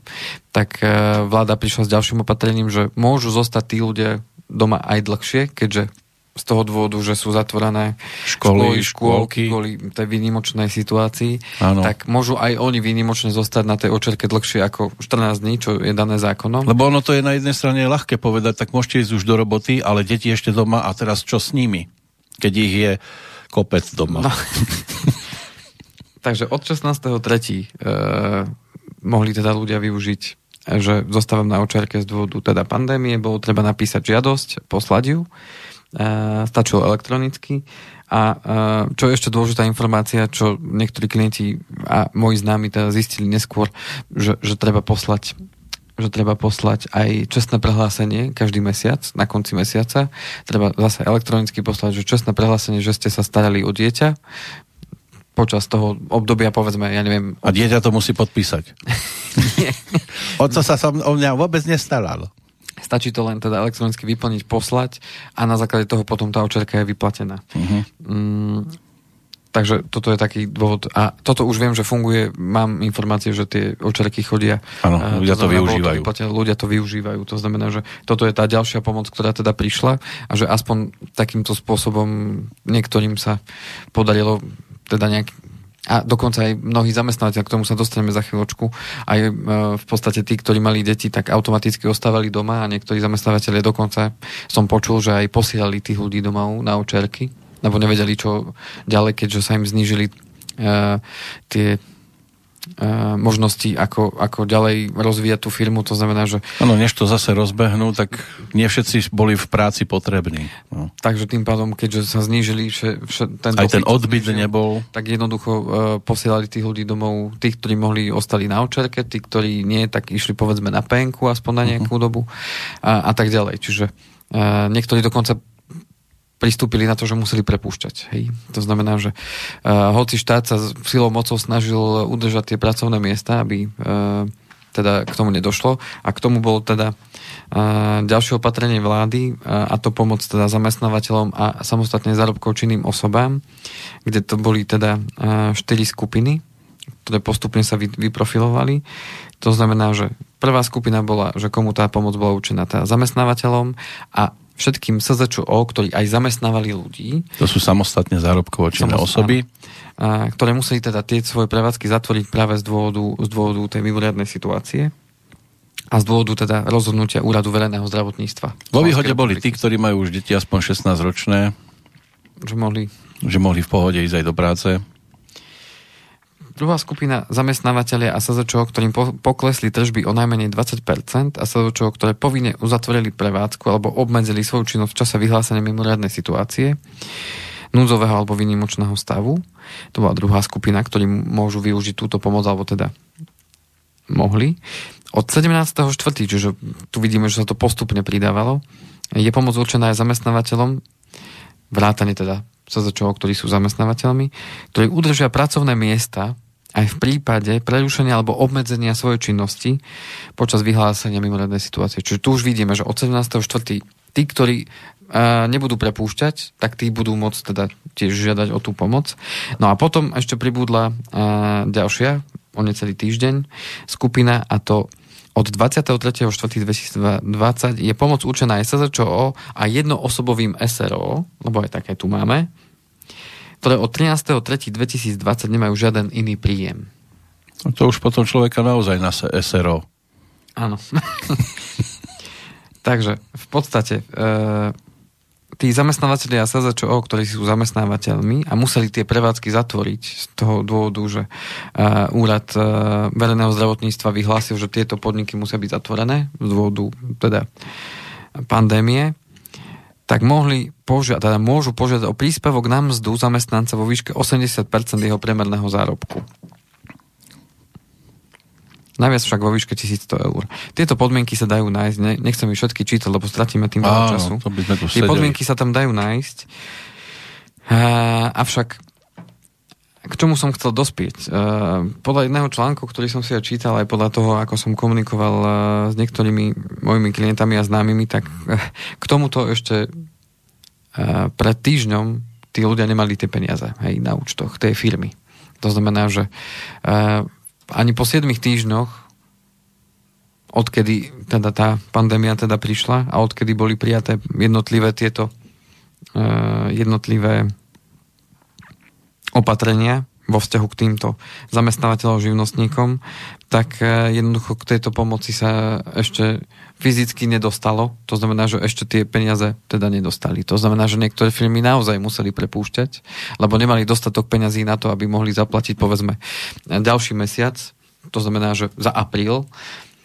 tak e, vláda prišla s ďalším opatrením, že môžu zostať tí ľudia doma aj dlhšie, keďže z toho dôvodu, že sú zatvorené školy, školy škôlky kvôli tej výnimočnej situácii, ano. tak môžu aj oni výnimočne zostať na tej očerke dlhšie ako 14 dní, čo je dané zákonom. Lebo ono to je na jednej strane ľahké povedať, tak môžete ísť už do roboty, ale deti ešte doma a teraz čo s nimi? Keď ich je kopec doma. No. Takže od 16.3. E, mohli teda ľudia využiť že zostávam na očerke z dôvodu teda pandémie, bolo treba napísať žiadosť, poslať ju, stačilo elektronicky a e, čo je ešte dôležitá informácia, čo niektorí klienti a moji známi teda zistili neskôr, že, že treba poslať že treba poslať aj čestné prehlásenie každý mesiac, na konci mesiaca. Treba zase elektronicky poslať, že čestné prehlásenie, že ste sa starali o dieťa počas toho obdobia, povedzme, ja neviem... A dieťa to musí podpísať. to sa som o mňa vôbec nestaralo. Stačí to len teda elektronicky vyplniť, poslať a na základe toho potom tá očerka je vyplatená. Uh-huh. Mm, Takže toto je taký dôvod. A toto už viem, že funguje. Mám informácie, že tie očerky chodia. Áno, ľudia to, to využívajú. To ľudia to využívajú. To znamená, že toto je tá ďalšia pomoc, ktorá teda prišla a že aspoň takýmto spôsobom niektorým sa podarilo teda nejak a dokonca aj mnohí zamestnávateľ, k tomu sa dostaneme za chvíľočku, aj e, v podstate tí, ktorí mali deti, tak automaticky ostávali doma a niektorí zamestnávateľe dokonca som počul, že aj posielali tých ľudí domov na očerky lebo nevedeli, čo ďalej, keďže sa im znížili uh, tie možnosti, ako, ako ďalej rozvíjať tú firmu, to znamená, že... Áno, než to zase rozbehnú, tak nie všetci boli v práci potrební. No. Takže tým pádom, keďže sa znížili vše, vše, ten Aj ten odbyt znížil, nebol. Tak jednoducho uh, posielali tých ľudí domov, tých, ktorí mohli, ostali na očerke, tí, ktorí nie, tak išli povedzme na penku aspoň na nejakú uh-huh. dobu a, a tak ďalej. Čiže uh, niektorí dokonca pristúpili na to, že museli prepúšťať. Hej. To znamená, že uh, hoci štát sa silou mocou snažil udržať tie pracovné miesta, aby uh, teda k tomu nedošlo. A k tomu bolo teda uh, ďalšie opatrenie vlády uh, a to pomoc teda zamestnávateľom a samostatne zárobkov činným osobám, kde to boli teda uh, štyri skupiny, ktoré postupne sa vy, vyprofilovali. To znamená, že prvá skupina bola, že komu tá pomoc bola určená teda zamestnávateľom a všetkým SZČO, ktorí aj zamestnávali ľudí. To sú samostatne zárobkovo činné osoby. A, ktoré museli teda tie svoje prevádzky zatvoriť práve z dôvodu, z dôvodu tej mimoriadnej situácie a z dôvodu teda rozhodnutia Úradu verejného zdravotníctva. Vo výhode boli tí, ktorí majú už deti aspoň 16 ročné. Že mohli. Že mohli v pohode ísť aj do práce. Druhá skupina zamestnávateľia a SZČO, ktorým poklesli tržby o najmenej 20% a SZČO, ktoré povinne uzatvorili prevádzku alebo obmedzili svoju činnosť v čase vyhlásenia mimoriadnej situácie, núdzového alebo výnimočného stavu. To bola druhá skupina, ktorí môžu využiť túto pomoc, alebo teda mohli. Od 17.4., čiže tu vidíme, že sa to postupne pridávalo, je pomoc určená aj zamestnávateľom, vrátane teda SZČO, ktorí sú zamestnávateľmi, ktorí udržia pracovné miesta aj v prípade prerušenia alebo obmedzenia svojej činnosti počas vyhlásenia mimoriadnej situácie. Čiže tu už vidíme, že od 17.4. tí, ktorí uh, nebudú prepúšťať, tak tí budú môcť teda tiež žiadať o tú pomoc. No a potom ešte pribudla uh, ďalšia, o necelý týždeň, skupina a to od 23.4.2020 je pomoc určená SZČO a jednoosobovým SRO, lebo aj také tu máme, ktoré od 13.3.2020 nemajú žiaden iný príjem. No to už potom človeka naozaj na SRO. Áno. Takže v podstate e, tí zamestnávateľia SZČO, ktorí sú zamestnávateľmi a museli tie prevádzky zatvoriť z toho dôvodu, že e, úrad e, verejného zdravotníctva vyhlásil, že tieto podniky musia byť zatvorené z dôvodu teda pandémie, tak mohli požiadať, teda môžu požiadať o príspevok na mzdu zamestnanca vo výške 80% jeho priemerného zárobku. Najviac však vo výške 1100 eur. Tieto podmienky sa dajú nájsť, ne, nechcem ich všetky čítať, lebo stratíme tým veľa času. To by sme tu Tie podmienky sa tam dajú nájsť. Uh, avšak k čomu som chcel dospieť? Uh, podľa jedného článku, ktorý som si ja čítal, aj podľa toho, ako som komunikoval uh, s niektorými mojimi klientami a známymi, tak uh, k tomuto ešte pred týždňom tí ľudia nemali tie peniaze hej, na účtoch tej firmy. To znamená, že ani po 7 týždňoch, odkedy teda tá pandémia teda prišla a odkedy boli prijaté jednotlivé tieto jednotlivé opatrenia vo vzťahu k týmto zamestnávateľom, živnostníkom, tak e, jednoducho k tejto pomoci sa ešte fyzicky nedostalo. To znamená, že ešte tie peniaze teda nedostali. To znamená, že niektoré firmy naozaj museli prepúšťať, lebo nemali dostatok peňazí na to, aby mohli zaplatiť povedzme ďalší mesiac, to znamená, že za apríl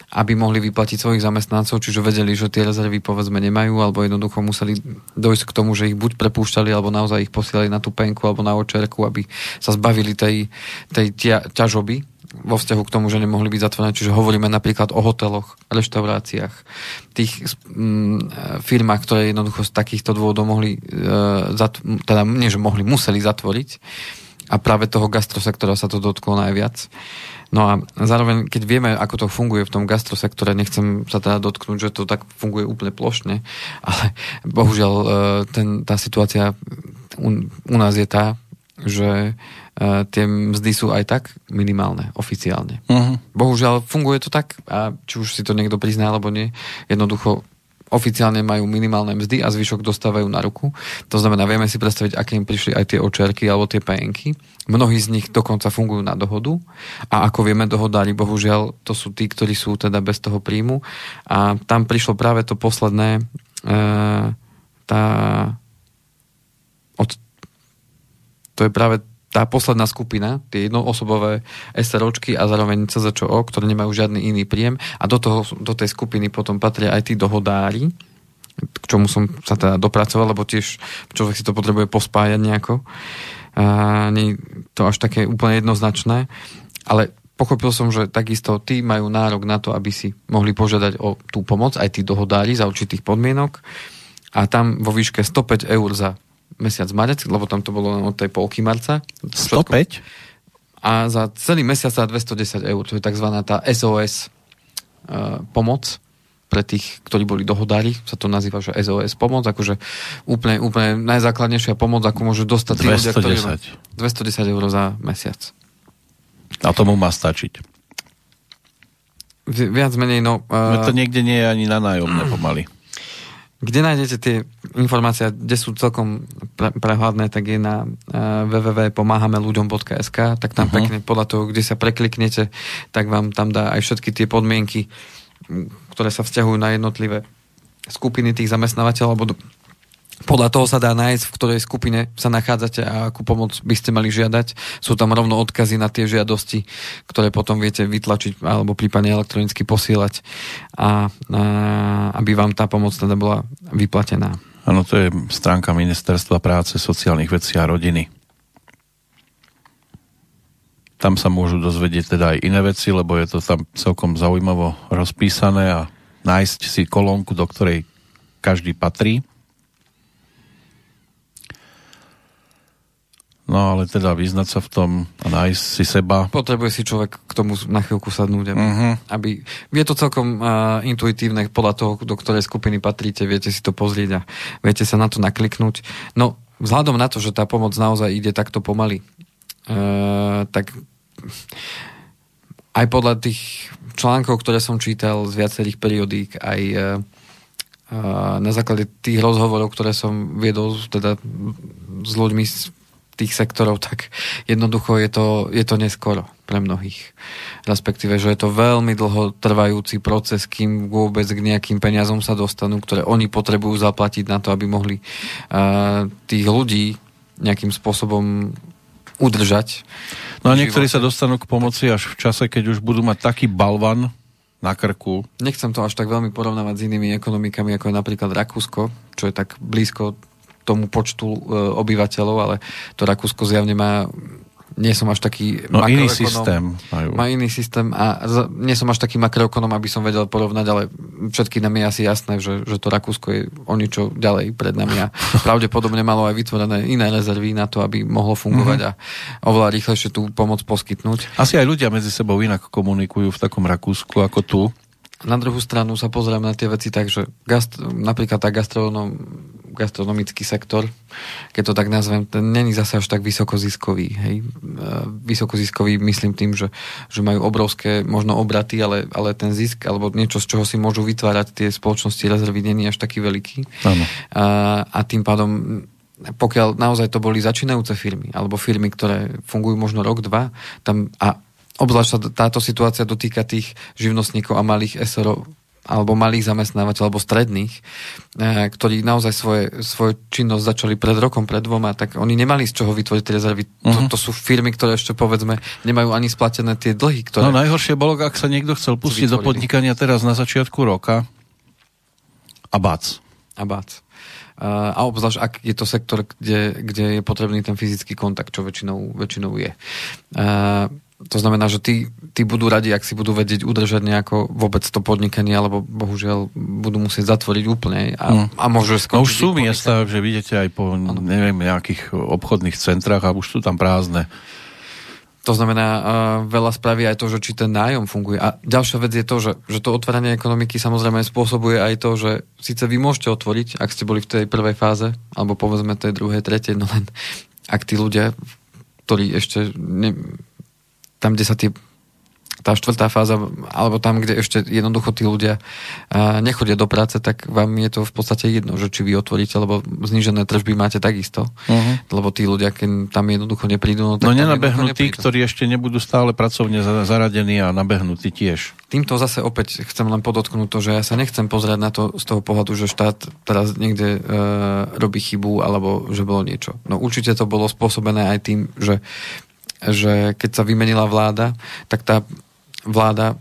aby mohli vyplatiť svojich zamestnancov, čiže vedeli, že tie rezervy povedzme nemajú, alebo jednoducho museli dojsť k tomu, že ich buď prepúšťali, alebo naozaj ich posielali na tú penku alebo na očerku, aby sa zbavili tej, tej tia, ťažoby vo vzťahu k tomu, že nemohli byť zatvorené. Čiže hovoríme napríklad o hoteloch, reštauráciách, tých mm, firmách, ktoré jednoducho z takýchto dôvodov mohli, e, zat, teda nie, že mohli, museli zatvoriť. A práve toho gastrosektora sa to dotklo najviac. No a zároveň, keď vieme, ako to funguje v tom gastrosektore, nechcem sa teda dotknúť, že to tak funguje úplne plošne, ale bohužiaľ e, ten, tá situácia u, u nás je tá, že uh, tie mzdy sú aj tak minimálne, oficiálne. Uh-huh. Bohužiaľ, funguje to tak a či už si to niekto prizná alebo nie, jednoducho oficiálne majú minimálne mzdy a zvyšok dostávajú na ruku. To znamená, vieme si predstaviť, aké im prišli aj tie očerky alebo tie penky. Mnohí z nich dokonca fungujú na dohodu a ako vieme, dohodári, bohužiaľ, to sú tí, ktorí sú teda bez toho príjmu a tam prišlo práve to posledné e, tá od, to je práve tá posledná skupina, tie jednoosobové SROčky a zároveň CZČO, ktoré nemajú žiadny iný príjem a do, toho, do tej skupiny potom patria aj tí dohodári, k čomu som sa teda dopracoval, lebo tiež človek si to potrebuje pospájať nejako. A nie to až také úplne jednoznačné, ale pochopil som, že takisto tí majú nárok na to, aby si mohli požiadať o tú pomoc, aj tí dohodári za určitých podmienok a tam vo výške 105 eur za mesiac marec, lebo tam to bolo len od tej polky marca. 105? A za celý mesiac za 210 eur, to je tzv. tá SOS uh, e, pomoc pre tých, ktorí boli dohodári, sa to nazýva, že SOS pomoc, akože úplne, úplne najzákladnejšia pomoc, ako môže dostať 210. ľudia, ktorí 210 eur za mesiac. A tomu má stačiť. Vi, viac menej, no... Uh, to niekde nie je ani na nájomné pomaly. Kde nájdete tie informácie, kde sú celkom pre, prehľadné, tak je na uh, eh, www.pomáhameľuďom.sk, tak tam uh-huh. pekne podľa toho, kde sa prekliknete, tak vám tam dá aj všetky tie podmienky, ktoré sa vzťahujú na jednotlivé skupiny tých zamestnávateľov, alebo podľa toho sa dá nájsť, v ktorej skupine sa nachádzate a akú pomoc by ste mali žiadať. Sú tam rovno odkazy na tie žiadosti, ktoré potom viete vytlačiť alebo prípadne elektronicky posielať a, a aby vám tá pomoc teda bola vyplatená. Áno, to je stránka Ministerstva práce, sociálnych vecí a rodiny. Tam sa môžu dozvedieť teda aj iné veci, lebo je to tam celkom zaujímavo rozpísané a nájsť si kolónku, do ktorej každý patrí. No ale teda vyznať sa v tom a nájsť si seba. Potrebuje si človek k tomu na chvíľku sadnúť, aby, uh-huh. aby je to celkom uh, intuitívne podľa toho, do ktorej skupiny patríte, viete si to pozrieť a viete sa na to nakliknúť. No, vzhľadom na to, že tá pomoc naozaj ide takto pomaly, uh, tak aj podľa tých článkov, ktoré som čítal z viacerých periodík, aj uh, na základe tých rozhovorov, ktoré som viedol teda s ľuďmi z tých sektorov, tak jednoducho je to, je to neskoro pre mnohých. Respektíve, že je to veľmi dlho trvajúci proces, kým vôbec k nejakým peniazom sa dostanú, ktoré oni potrebujú zaplatiť na to, aby mohli uh, tých ľudí nejakým spôsobom udržať. No a niektorí sa dostanú k pomoci až v čase, keď už budú mať taký balvan na krku. Nechcem to až tak veľmi porovnávať s inými ekonomikami, ako je napríklad Rakúsko, čo je tak blízko tomu počtu e, obyvateľov, ale to Rakúsko zjavne má nie som až taký no, iný systém majú. Má iný systém a z, nie som až taký makroekonom, aby som vedel porovnať, ale všetky nám je asi jasné, že, že to Rakúsko je o niečo ďalej pred nami a pravdepodobne malo aj vytvorené iné rezervy na to, aby mohlo fungovať mm-hmm. a oveľa rýchlejšie tú pomoc poskytnúť. Asi aj ľudia medzi sebou inak komunikujú v takom Rakúsku ako tu. Na druhú stranu sa pozrieme na tie veci tak, že gast, napríklad tá gastronom, gastronomický sektor, keď to tak nazvem, ten není zase až tak vysokoziskový. Hej? E, vysokoziskový myslím tým, že, že majú obrovské možno obraty, ale, ale ten zisk alebo niečo, z čoho si môžu vytvárať tie spoločnosti rezervy, není až taký veľký. A, a tým pádom pokiaľ naozaj to boli začínajúce firmy, alebo firmy, ktoré fungujú možno rok, dva, tam a Obzvlášť sa táto situácia dotýka tých živnostníkov a malých SRO alebo malých zamestnávateľov, alebo stredných, eh, ktorí naozaj svoje, svoju činnosť začali pred rokom, pred dvoma, tak oni nemali z čoho vytvoriť tie rezervy. Uh-huh. To, to sú firmy, ktoré ešte povedzme nemajú ani splatené tie dlhy, ktoré... No najhoršie bolo, ak sa niekto chcel pustiť do podnikania teraz na začiatku roka a bac. A bac. A obzvlášť, ak je to sektor, kde, kde je potrebný ten fyzický kontakt, čo väčšinou, väčšinou je. Uh, to znamená, že tí, tí budú radi, ak si budú vedieť udržať nejako vôbec to podnikanie, alebo bohužiaľ budú musieť zatvoriť úplne a, mm. a môže skončiť. No už sú miesta, že vidíte aj po, ano. neviem, nejakých obchodných centrách a už sú tam prázdne. To znamená, uh, veľa spraví aj to, že či ten nájom funguje. A ďalšia vec je to, že, že to otváranie ekonomiky samozrejme spôsobuje aj to, že síce vy môžete otvoriť, ak ste boli v tej prvej fáze, alebo povedzme tej druhej, tretej, no len ak tí ľudia, ktorí ešte ne, tam, kde sa tie tá štvrtá fáza, alebo tam, kde ešte jednoducho tí ľudia nechodia do práce, tak vám je to v podstate jedno, že či vy otvoríte, lebo znížené tržby máte takisto. Uh-huh. Lebo tí ľudia, keď tam jednoducho neprídu... No, tak no nenabehnú tí, ktorí ešte nebudú stále pracovne zaradení a nabehnutí tiež. Týmto zase opäť chcem len podotknúť to, že ja sa nechcem pozrieť na to z toho pohľadu, že štát teraz niekde e, robí chybu, alebo že bolo niečo. No určite to bolo spôsobené aj tým, že že keď sa vymenila vláda, tak tá vláda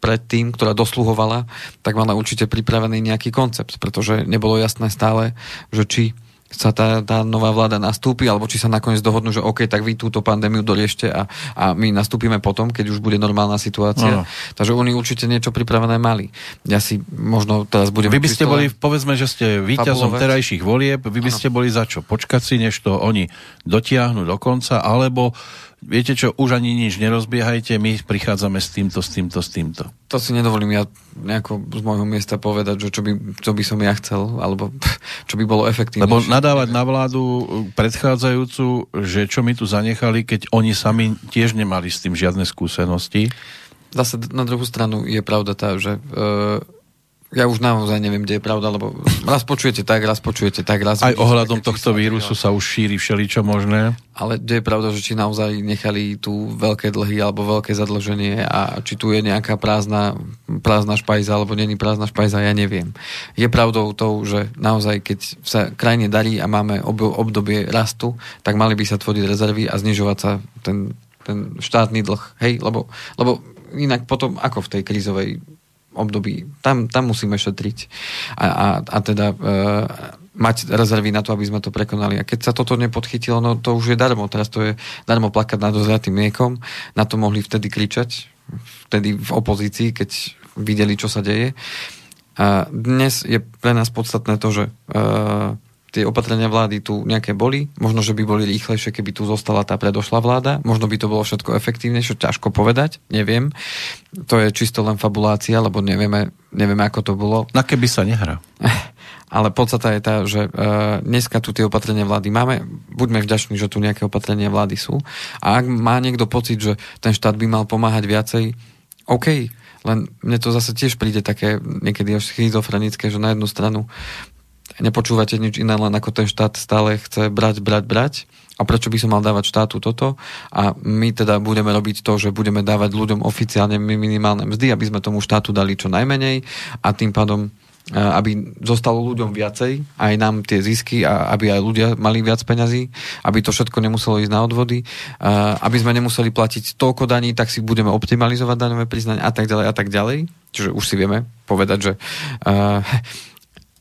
predtým, ktorá dosluhovala, tak mala určite pripravený nejaký koncept, pretože nebolo jasné stále, že či sa tá, tá nová vláda nastúpi, alebo či sa nakoniec dohodnú, že OK, tak vy túto pandémiu doriešte a, a my nastúpime potom, keď už bude normálna situácia. Ano. Takže oni určite niečo pripravené mali. Ja si možno teraz budem... Vy by ste boli, povedzme, že ste víťazom fabulovať. terajších volieb, vy by ano. ste boli za čo? Počkať si, než to oni dotiahnu do konca, alebo viete čo, už ani nič nerozbiehajte, my prichádzame s týmto, s týmto, s týmto. To si nedovolím ja nejako z môjho miesta povedať, že čo by, čo by som ja chcel, alebo čo by bolo efektívne. Lebo nadávať na vládu predchádzajúcu, že čo mi tu zanechali, keď oni sami tiež nemali s tým žiadne skúsenosti. Zase na druhú stranu je pravda tá, že e, ja už naozaj neviem, kde je pravda, lebo raz počujete tak, raz počujete tak, raz... Aj ohľadom tohto vírusu sa už šíri všeličo možné. Ale kde je pravda, že či naozaj nechali tu veľké dlhy alebo veľké zadlženie a či tu je nejaká prázdna, prázdna špajza alebo není prázdna špajza, ja neviem. Je pravdou to, že naozaj, keď sa krajine darí a máme obdobie rastu, tak mali by sa tvoriť rezervy a znižovať sa ten, ten štátny dlh. Hej, lebo, lebo inak potom ako v tej krízovej období. Tam, tam musíme šetriť a, a, a teda e, mať rezervy na to, aby sme to prekonali. A keď sa toto nepodchytilo, no to už je darmo. Teraz to je darmo plakať nad dozriatým mliekom. Na to mohli vtedy kričať, vtedy v opozícii, keď videli, čo sa deje. A dnes je pre nás podstatné to, že e, tie opatrenia vlády tu nejaké boli, možno, že by boli rýchlejšie, keby tu zostala tá predošla vláda, možno by to bolo všetko efektívnejšie, ťažko povedať, neviem. To je čisto len fabulácia, lebo nevieme, nevieme ako to bolo. Na keby sa nehrá. Ale podstata je tá, že uh, dneska tu tie opatrenia vlády máme, buďme vďační, že tu nejaké opatrenia vlády sú. A ak má niekto pocit, že ten štát by mal pomáhať viacej, OK, len mne to zase tiež príde také niekedy až schizofrenické, že na jednu stranu nepočúvate nič iné, len ako ten štát stále chce brať, brať, brať. A prečo by som mal dávať štátu toto? A my teda budeme robiť to, že budeme dávať ľuďom oficiálne minimálne mzdy, aby sme tomu štátu dali čo najmenej a tým pádom e, aby zostalo ľuďom viacej, aj nám tie zisky a aby aj ľudia mali viac peňazí, aby to všetko nemuselo ísť na odvody, e, aby sme nemuseli platiť toľko daní, tak si budeme optimalizovať daňové priznanie a tak ďalej a tak ďalej. Čiže už si vieme povedať, že uh,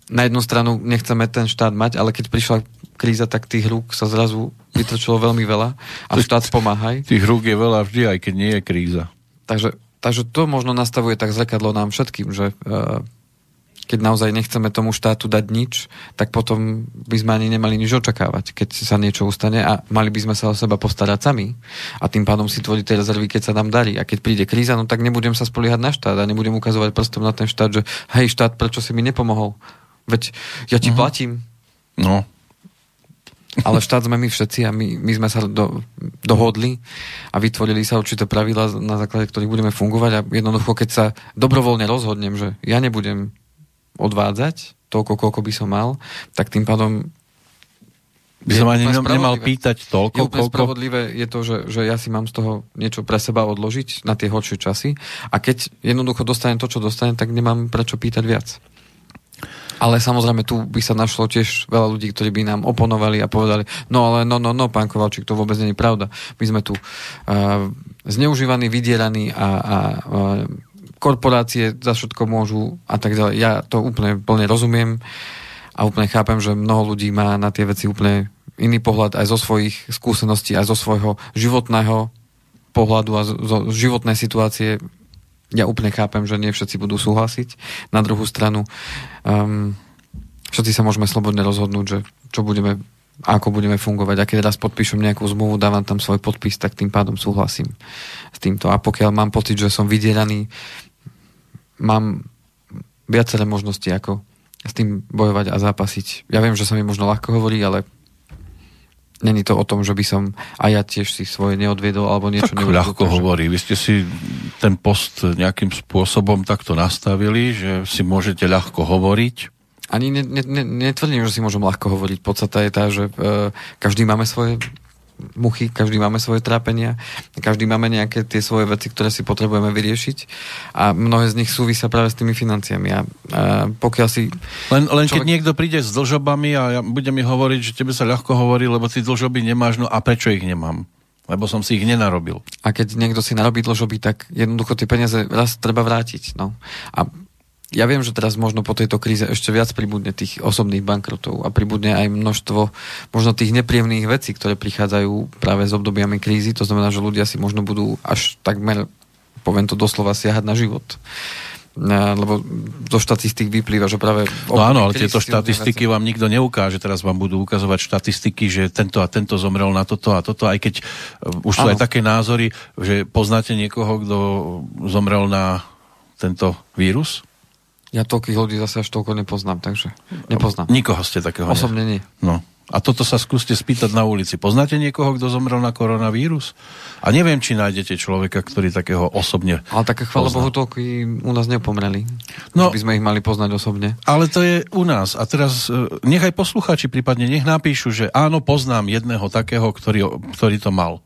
na jednu stranu nechceme ten štát mať, ale keď prišla kríza, tak tých rúk sa zrazu vytrčilo veľmi veľa a štát pomáhaj. Tých rúk je veľa vždy, aj keď nie je kríza. Takže, takže to možno nastavuje tak zrkadlo nám všetkým, že uh, keď naozaj nechceme tomu štátu dať nič, tak potom by sme ani nemali nič očakávať, keď sa niečo ustane a mali by sme sa o seba postarať sami a tým pádom si tvoriť tie rezervy, keď sa nám darí. A keď príde kríza, no tak nebudem sa spoliehať na štát a nebudem ukazovať prstom na ten štát, že hej štát, prečo si mi nepomohol? Veď ja ti uh-huh. platím. No. Ale štát sme my všetci a my, my sme sa do, dohodli a vytvorili sa určité pravidla, na základe ktorých budeme fungovať a jednoducho, keď sa dobrovoľne rozhodnem, že ja nebudem odvádzať toľko, koľko by som mal, tak tým pádom by som ani nemal pýtať toľko, je koľko... spravodlivé je to, že, že ja si mám z toho niečo pre seba odložiť na tie horšie časy a keď jednoducho dostanem to, čo dostanem, tak nemám prečo pýtať viac. Ale samozrejme tu by sa našlo tiež veľa ľudí, ktorí by nám oponovali a povedali, no ale no, no, no, pán Kovalčík, to vôbec je pravda. My sme tu uh, zneužívaní, vydieraní a, a uh, korporácie za všetko môžu a tak ďalej. Ja to úplne plne rozumiem a úplne chápem, že mnoho ľudí má na tie veci úplne iný pohľad aj zo svojich skúseností, aj zo svojho životného pohľadu a zo životnej situácie. Ja úplne chápem, že nie všetci budú súhlasiť. Na druhú stranu um, všetci sa môžeme slobodne rozhodnúť, že čo budeme ako budeme fungovať. A keď raz podpíšem nejakú zmluvu, dávam tam svoj podpis, tak tým pádom súhlasím s týmto. A pokiaľ mám pocit, že som vydieraný mám viaceré možnosti, ako s tým bojovať a zápasiť. Ja viem, že sa mi možno ľahko hovorí, ale není to o tom, že by som aj ja tiež si svoje neodviedol alebo niečo tak ľahko takže... hovorí. Vy ste si ten post nejakým spôsobom takto nastavili, že si môžete ľahko hovoriť. Ani ne, ne, ne, netvrdím, že si môžem ľahko hovoriť. Podstata je tá, že e, každý máme svoje muchy, každý máme svoje trápenia, každý máme nejaké tie svoje veci, ktoré si potrebujeme vyriešiť a mnohé z nich súvisia práve s tými financiami. A, a pokiaľ si... Len, len človek... keď niekto príde s dlžobami a ja budem mi hovoriť, že tebe sa ľahko hovorí, lebo ty dlžoby nemáš, no a prečo ich nemám? Lebo som si ich nenarobil. A keď niekto si narobí dlžoby, tak jednoducho tie peniaze raz treba vrátiť. No. A ja viem, že teraz možno po tejto kríze ešte viac pribudne tých osobných bankrotov a pribudne aj množstvo možno tých nepríjemných vecí, ktoré prichádzajú práve s obdobiami krízy. To znamená, že ľudia si možno budú až takmer, poviem to doslova, siahať na život lebo zo štatistik vyplýva, že práve... No áno, ale tieto štatistiky vám nikto neukáže. Teraz vám budú ukazovať štatistiky, že tento a tento zomrel na toto a toto, aj keď uh, už sú ano. aj také názory, že poznáte niekoho, kto zomrel na tento vírus? Ja toľkých ľudí zase až toľko nepoznám, takže nepoznám. Nikoho ste takého Osobne nie. No. A toto sa skúste spýtať na ulici. Poznáte niekoho, kto zomrel na koronavírus? A neviem, či nájdete človeka, ktorý takého osobne Ale také, chvála Bohu, toľko u nás nepomreli. No, by sme ich mali poznať osobne. Ale to je u nás. A teraz e, nechaj posluchači prípadne nech napíšu, že áno, poznám jedného takého, ktorý, ktorý to mal.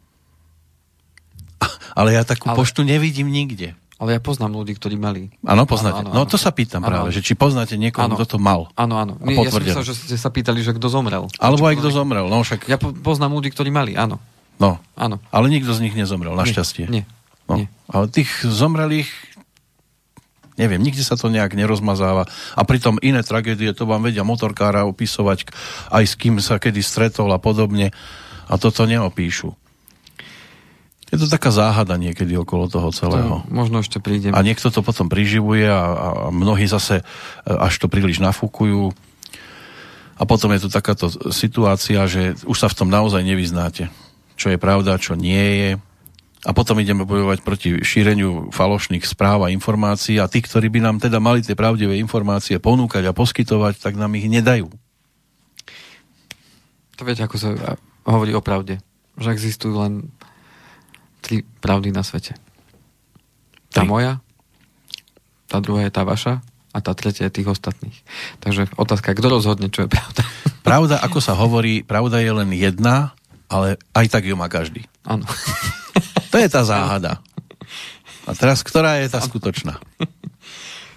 Ale ja takú Ale... poštu nevidím nikde. Ale ja poznám ľudí, ktorí mali. Áno, poznáte. Áno, áno, no to sa pýtam áno, práve, že či poznáte niekoho, áno, kto to mal. Áno, áno. Nie, ja som myslel, že ste sa pýtali, že kto zomrel. Alebo aj kto zomrel. No, však... Ja poznám ľudí, ktorí mali, áno. No, áno. ale nikto z nich nezomrel, našťastie. Nie, no. nie. Ale tých zomrelých neviem, nikde sa to nejak nerozmazáva. A pritom iné tragédie, to vám vedia motorkára opisovať, aj s kým sa kedy stretol a podobne. A toto neopíšu. Je to taká záhada niekedy okolo toho celého. To možno ešte prídem. A niekto to potom priživuje a, a mnohí zase e, až to príliš nafúkujú. A potom je tu takáto situácia, že už sa v tom naozaj nevyznáte. Čo je pravda, čo nie je. A potom ideme bojovať proti šíreniu falošných správ a informácií a tí, ktorí by nám teda mali tie pravdivé informácie ponúkať a poskytovať, tak nám ich nedajú. To viete, ako sa hovorí o pravde. Že existujú len tri pravdy na svete. Tá tri. moja, tá druhá je tá vaša a tá tretia je tých ostatných. Takže otázka, kto rozhodne, čo je pravda? Pravda, ako sa hovorí, pravda je len jedna, ale aj tak ju má každý. Áno. To je tá záhada. A teraz, ktorá je tá skutočná?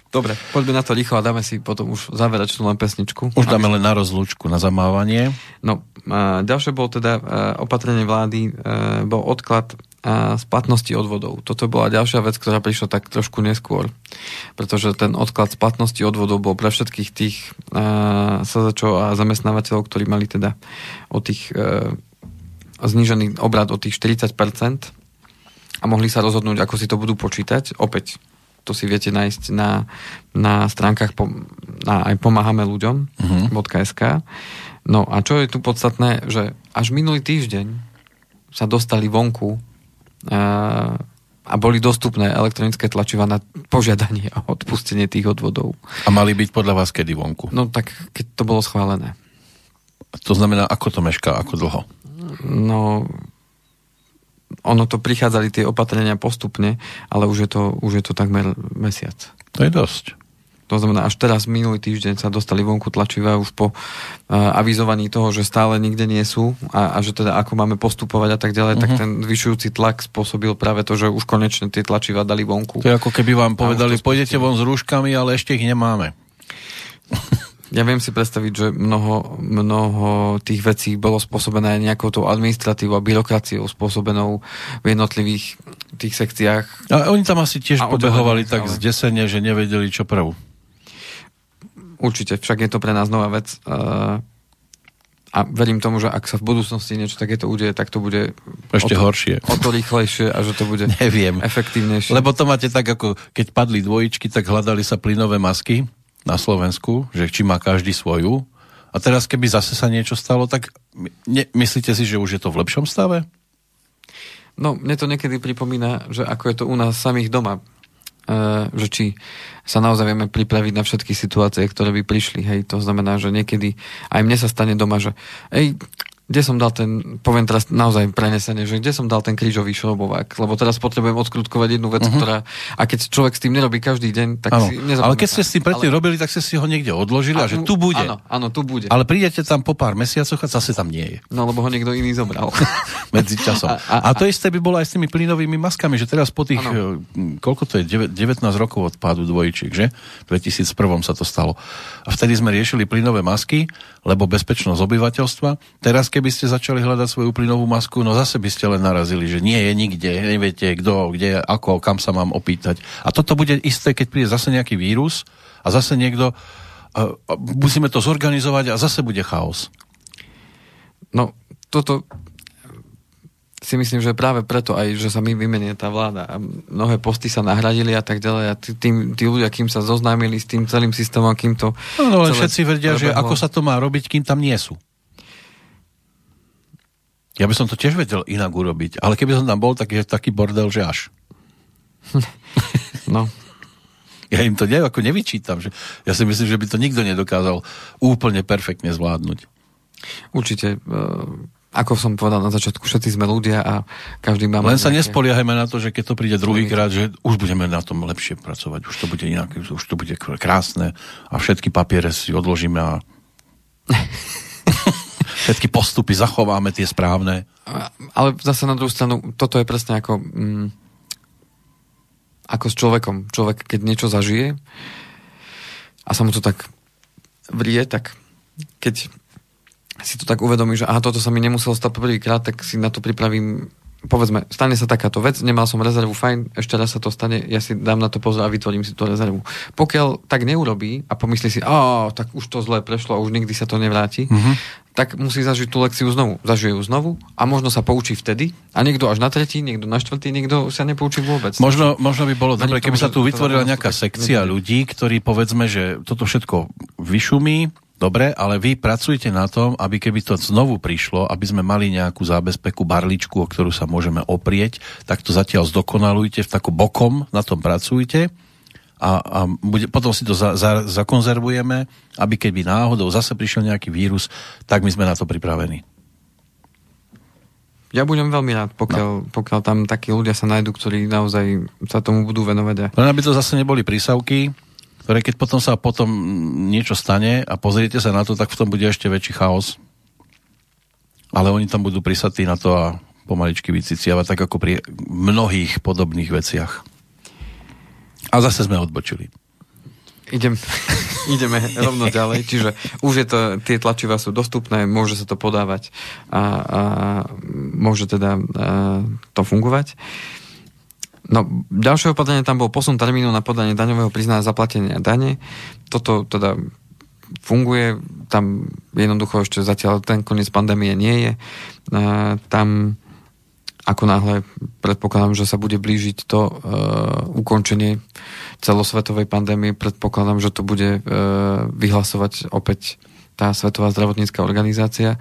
Dobre, poďme na to rýchlo a dáme si potom už záverečnú len pesničku. Už dáme len na rozlúčku, na zamávanie. No, ďalšie bol teda e, opatrenie vlády, e, bol odklad splatnosti odvodov. Toto bola ďalšia vec, ktorá prišla tak trošku neskôr, pretože ten odklad splatnosti odvodov bol pre všetkých tých SZČO a zamestnávateľov, ktorí mali teda o tých e, znížený obrad o tých 40% a mohli sa rozhodnúť, ako si to budú počítať. Opäť, to si viete nájsť na, na stránkach po, na aj pomáhame ľuďom uh-huh. No a čo je tu podstatné, že až minulý týždeň sa dostali vonku a boli dostupné elektronické tlačiva na požiadanie o odpustenie tých odvodov. A mali byť podľa vás kedy vonku? No tak, keď to bolo schválené. To znamená, ako to mešká, ako dlho? No, ono to prichádzali tie opatrenia postupne, ale už je to, už je to takmer mesiac. To je dosť. To znamená, až teraz minulý týždeň sa dostali vonku tlačivé už po uh, avizovaní toho, že stále nikde nie sú a, a že teda ako máme postupovať a tak ďalej, uh-huh. tak mhm. ten zvyšujúci tlak spôsobil práve to, že už konečne tie tlačiva dali vonku. To je ako keby vám povedali, pôjdete von s rúškami, ale ešte ich nemáme. Ja viem si predstaviť, že mnoho, mnoho tých vecí bolo spôsobené aj nejakou tou administratívou a byrokraciou spôsobenou v jednotlivých tých sekciách. A oni tam asi tiež pobehovali tak ale... zdesene, že nevedeli čo prvú. Určite, však je to pre nás nová vec. Uh, a verím tomu, že ak sa v budúcnosti niečo takéto udeje, tak to bude ešte o to, horšie. O to rýchlejšie a že to bude Neviem. efektívnejšie. Lebo to máte tak, ako keď padli dvojičky, tak hľadali sa plynové masky na Slovensku, že či má každý svoju. A teraz, keby zase sa niečo stalo, tak ne, myslíte si, že už je to v lepšom stave? No, mne to niekedy pripomína, že ako je to u nás samých doma že či sa naozaj vieme pripraviť na všetky situácie, ktoré by prišli. Hej, to znamená, že niekedy aj mne sa stane doma, že ej, kde som dal ten, poviem teraz naozaj prenesenie, že kde som dal ten krížový šrobovák, lebo teraz potrebujem odkrutkovať jednu vec, uh-huh. ktorá, a keď človek s tým nerobí každý deň, tak ano. si Ale keď ste s tým predtým ale... robili, tak ste si ho niekde odložili a, a že tu bude. Áno, áno, tu bude. Ale prídete tam po pár mesiacoch a zase tam nie je. No, lebo ho niekto iný zobral. Medzi časom. A, a, a, to isté by bolo aj s tými plynovými maskami, že teraz po tých, ano. Eh, koľko to je, 19 rokov od pádu dvojčiek, že? V 2001 sa to stalo. A vtedy sme riešili plynové masky, lebo bezpečnosť obyvateľstva. Teraz, keby ste začali hľadať svoju plynovú masku, no zase by ste len narazili, že nie je nikde, neviete kto, kde, ako, kam sa mám opýtať. A toto bude isté, keď príde zase nejaký vírus a zase niekto, a, musíme to zorganizovať a zase bude chaos. No, toto si myslím, že práve preto aj, že sa mi vymenie tá vláda a mnohé posty sa nahradili a tak ďalej a tí, tí, tí ľudia, kým sa zoznámili s tým celým systémom, kým to... No, no len všetci vedia, prebehlo. že ako sa to má robiť, kým tam nie sú. Ja by som to tiež vedel inak urobiť, ale keby som tam bol, tak je taký bordel, že až. No. Ja im to ne, ako nevyčítam. Že ja si myslím, že by to nikto nedokázal úplne perfektne zvládnuť. Určite. E, ako som povedal na začiatku, všetci sme ľudia a každý má... Len sa nejaké... nespoliahajme na to, že keď to príde druhýkrát, že už budeme na tom lepšie pracovať. Už to bude inak, už to bude krásne a všetky papiere si odložíme a všetky postupy zachováme tie správne. Ale zase na druhú stranu, toto je presne ako, mm, ako s človekom. Človek, keď niečo zažije a sa mu to tak vrie, tak keď si to tak uvedomí, že aha, toto sa mi nemuselo stať prvýkrát, tak si na to pripravím povedzme, stane sa takáto vec, nemal som rezervu, fajn, ešte raz sa to stane, ja si dám na to pozor a vytvorím si tú rezervu. Pokiaľ tak neurobí a pomyslí si, a tak už to zle prešlo a už nikdy sa to nevráti, uh-huh. tak musí zažiť tú lekciu znovu. Zažije ju znovu a možno sa poučí vtedy a niekto až na tretí, niekto na štvrtý, niekto sa nepoučí vôbec. Možno, možno by bolo dobre, keby sa tu vytvorila nejaká sekcia ľudí, ktorí povedzme, že toto všetko vyšumí, Dobre, ale vy pracujete na tom, aby keby to znovu prišlo, aby sme mali nejakú zábezpeku, barličku, o ktorú sa môžeme oprieť, tak to zatiaľ zdokonalujte, v takom bokom na tom pracujte a, a bude, potom si to za, za, zakonzervujeme, aby keby náhodou zase prišiel nejaký vírus, tak my sme na to pripravení. Ja budem veľmi rád, pokiaľ, no. pokiaľ tam takí ľudia sa nájdú, ktorí naozaj sa tomu budú venovať. Len aby to zase neboli prísavky, ktoré keď potom sa potom niečo stane a pozriete sa na to, tak v tom bude ešte väčší chaos. Ale oni tam budú prisatí na to a pomaličky vyciciavať, tak ako pri mnohých podobných veciach. A zase sme odbočili. Idem, ideme rovno ďalej, čiže už je to, tie tlačiva sú dostupné, môže sa to podávať a, a môže teda a, to fungovať. No, ďalšie opatrenie tam bol posun termínu na podanie daňového priznania zaplatenia dane. Toto teda funguje, tam jednoducho ešte zatiaľ ten koniec pandémie nie je. E, tam ako náhle predpokladám, že sa bude blížiť to e, ukončenie celosvetovej pandémie, predpokladám, že to bude e, vyhlasovať opäť tá Svetová zdravotnícká organizácia, e,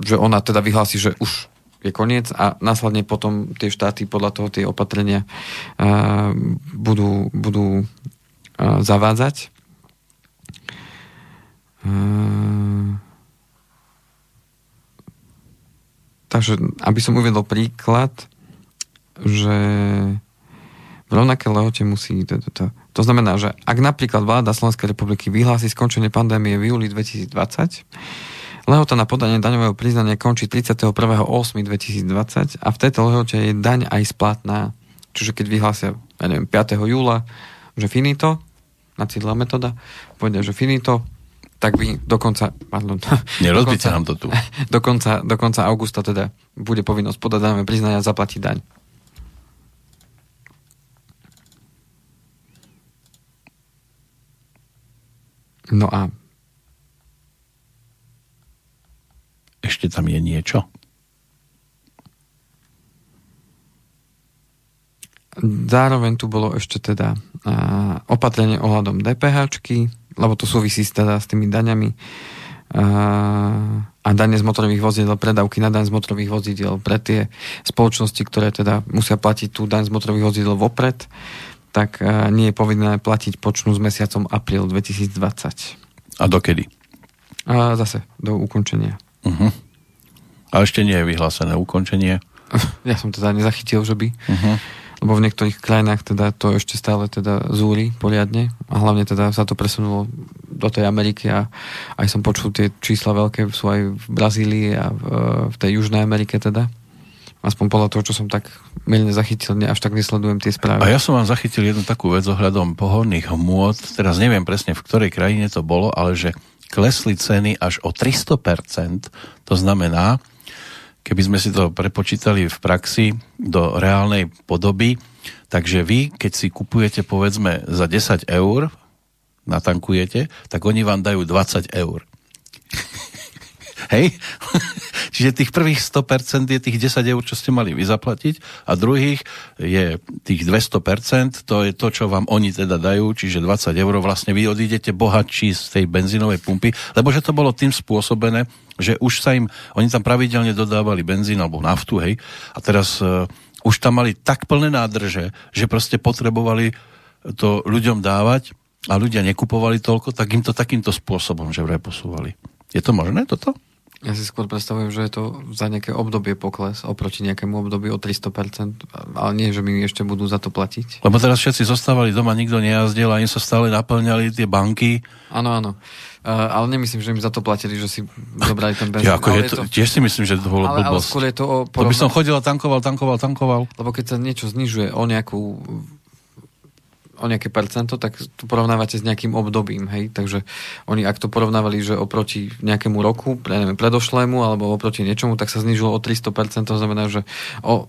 že ona teda vyhlási, že už je koniec a následne potom tie štáty podľa toho tie opatrenia e, budú, budú e, zavádzať. E, Takže, aby som uvedol príklad, že v rovnaké lehote musí... To znamená, že ak napríklad vláda Slovenskej republiky vyhlási skončenie pandémie v júli 2020, lehota na podanie daňového priznania končí 31.8.2020 a v tejto lehote je daň aj splatná. Čiže keď vyhlásia, ja neviem, 5. júla, že finito, na metóda, povedia, že finito, tak vy dokonca, pardon, Nerozbite nám to tu. Do konca, do konca augusta teda bude povinnosť podať daňové priznania a zaplatiť daň. No a ešte tam je niečo? Zároveň tu bolo ešte teda opatrenie ohľadom DPHčky, lebo to súvisí teda s tými daňami a dane z motorových vozidel, predávky na daň z motorových vozidel pre tie spoločnosti, ktoré teda musia platiť tú daň z motorových vozidel vopred, tak nie je povinné platiť počnú s mesiacom apríl 2020. A dokedy? A zase do ukončenia. Uh-huh. A ešte nie je vyhlásené ukončenie? Ja som teda nezachytil, že by. Uh-huh lebo v niektorých krajinách teda to ešte stále teda zúri poriadne a hlavne teda sa to presunulo do tej Ameriky a aj som počul tie čísla veľké sú aj v Brazílii a v, v tej Južnej Amerike teda aspoň podľa toho, čo som tak milne zachytil, ne, až tak nesledujem tie správy. A ja som vám zachytil jednu takú vec ohľadom pohodných hmôt, teraz neviem presne v ktorej krajine to bolo, ale že klesli ceny až o 300%, to znamená, keby sme si to prepočítali v praxi do reálnej podoby, takže vy, keď si kupujete povedzme za 10 eur, natankujete, tak oni vám dajú 20 eur. Hej? Čiže tých prvých 100% je tých 10 eur, čo ste mali vy zaplatiť a druhých je tých 200%, to je to, čo vám oni teda dajú, čiže 20 eur vlastne vy odídete bohatší z tej benzínovej pumpy, lebo že to bolo tým spôsobené, že už sa im, oni tam pravidelne dodávali benzín alebo naftu, hej, a teraz uh, už tam mali tak plné nádrže, že proste potrebovali to ľuďom dávať a ľudia nekupovali toľko, tak im to takýmto spôsobom, že vraj posúvali. Je to možné toto? Ja si skôr predstavujem, že je to za nejaké obdobie pokles oproti nejakému obdobiu o 300%, ale nie, že mi ešte budú za to platiť. Lebo teraz všetci zostávali doma, nikto nejazdil a im sa stále naplňali tie banky. Áno, áno. Uh, ale nemyslím, že im za to platili, že si zobrali ten benzín. Ja, ako je to, to, tiež si myslím, že to bolo ale, blbosť. Ale skôr je to o porovna... To by som chodil a tankoval, tankoval, tankoval. Lebo keď sa niečo znižuje o nejakú o nejaké percento, tak to porovnávate s nejakým obdobím, hej, takže oni ak to porovnávali, že oproti nejakému roku, pre, neviem, predošlému, alebo oproti niečomu, tak sa znižilo o 300%, to znamená, že o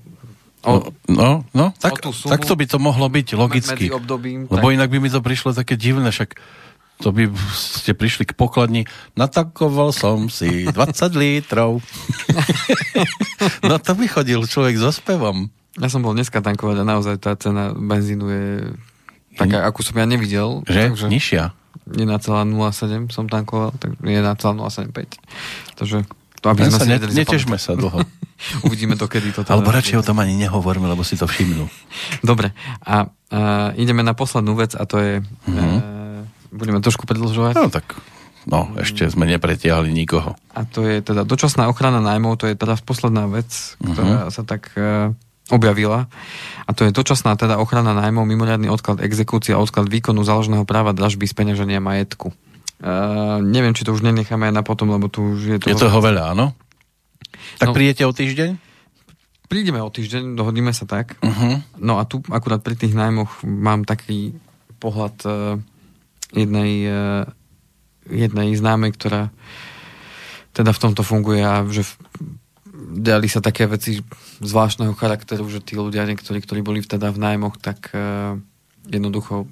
O, no, no, tak, tak to by to mohlo byť logicky. Obdobím, lebo tak... inak by mi to prišlo také divné, však to by ste prišli k pokladni, natakoval som si 20 litrov. no to by chodil človek so spevom. Ja som bol dneska tankovať a naozaj tá cena benzínu je taká, akú som ja nevidel. Že? Takže Nižšia? 1,07 som tankoval, tak 1,075. Takže to aby sme sa ne, netežme sa dlho. Uvidíme to, kedy to... Alebo radšej o tom ani nehovoríme, lebo si to všimnú. Dobre. A, a ideme na poslednú vec a to je... Mm-hmm. E, budeme trošku predlžovať. No tak, no, ešte sme nepretiahli nikoho. A to je teda dočasná ochrana nájmov, to je teraz posledná vec, ktorá uh-huh. sa tak uh, objavila. A to je dočasná teda ochrana nájmov, mimoriadný odklad exekúcie a odklad výkonu záložného práva dražby speňaženia majetku. Uh, neviem, či to už nenecháme aj na potom, lebo tu už je to... Je toho veľa, áno? Tak no, prídete o týždeň? Prídeme o týždeň, dohodneme sa tak. Uh-huh. No a tu akurát pri tých nájmoch mám taký pohľad uh, jednej, eh, jednej známej, ktorá teda v tomto funguje a že diali sa také veci zvláštneho charakteru, že tí ľudia, niektorí, ktorí boli teda v nájmoch, tak uh, jednoducho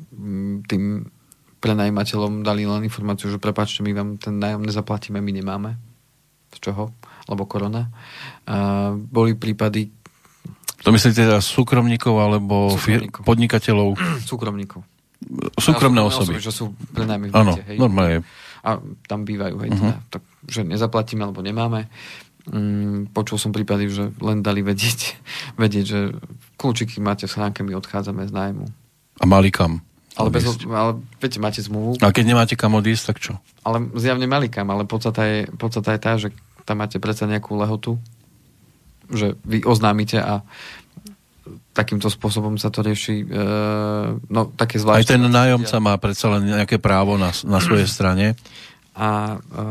tým prenajímateľom dali len informáciu, že prepáčte, my vám ten nájom nezaplatíme, my nemáme. Z čoho? Lebo korona. Uh, boli prípady... To myslíte teda súkromníkov alebo súkromníkov. podnikateľov? súkromníkov. Súkromné osoby. osoby. Že sú prenajmy v Áno, normálne. A tam bývajú, hej, uh-huh. teda, tak, že nezaplatíme alebo nemáme. Mm, počul som prípady, že len dali vedieť, vedieť, že kľúčiky máte v schránke, my odchádzame z nájmu. A mali kam? Ale, bez, ale viete, máte zmluvu. A keď nemáte kam odísť, tak čo? Ale zjavne mali kam, ale podstata je, podstata je tá, že tam máte predsa nejakú lehotu, že vy oznámite a takýmto spôsobom sa to rieši e, no také zvláštne. Aj ten nájomca má predsa len nejaké právo na, na svojej strane. A e,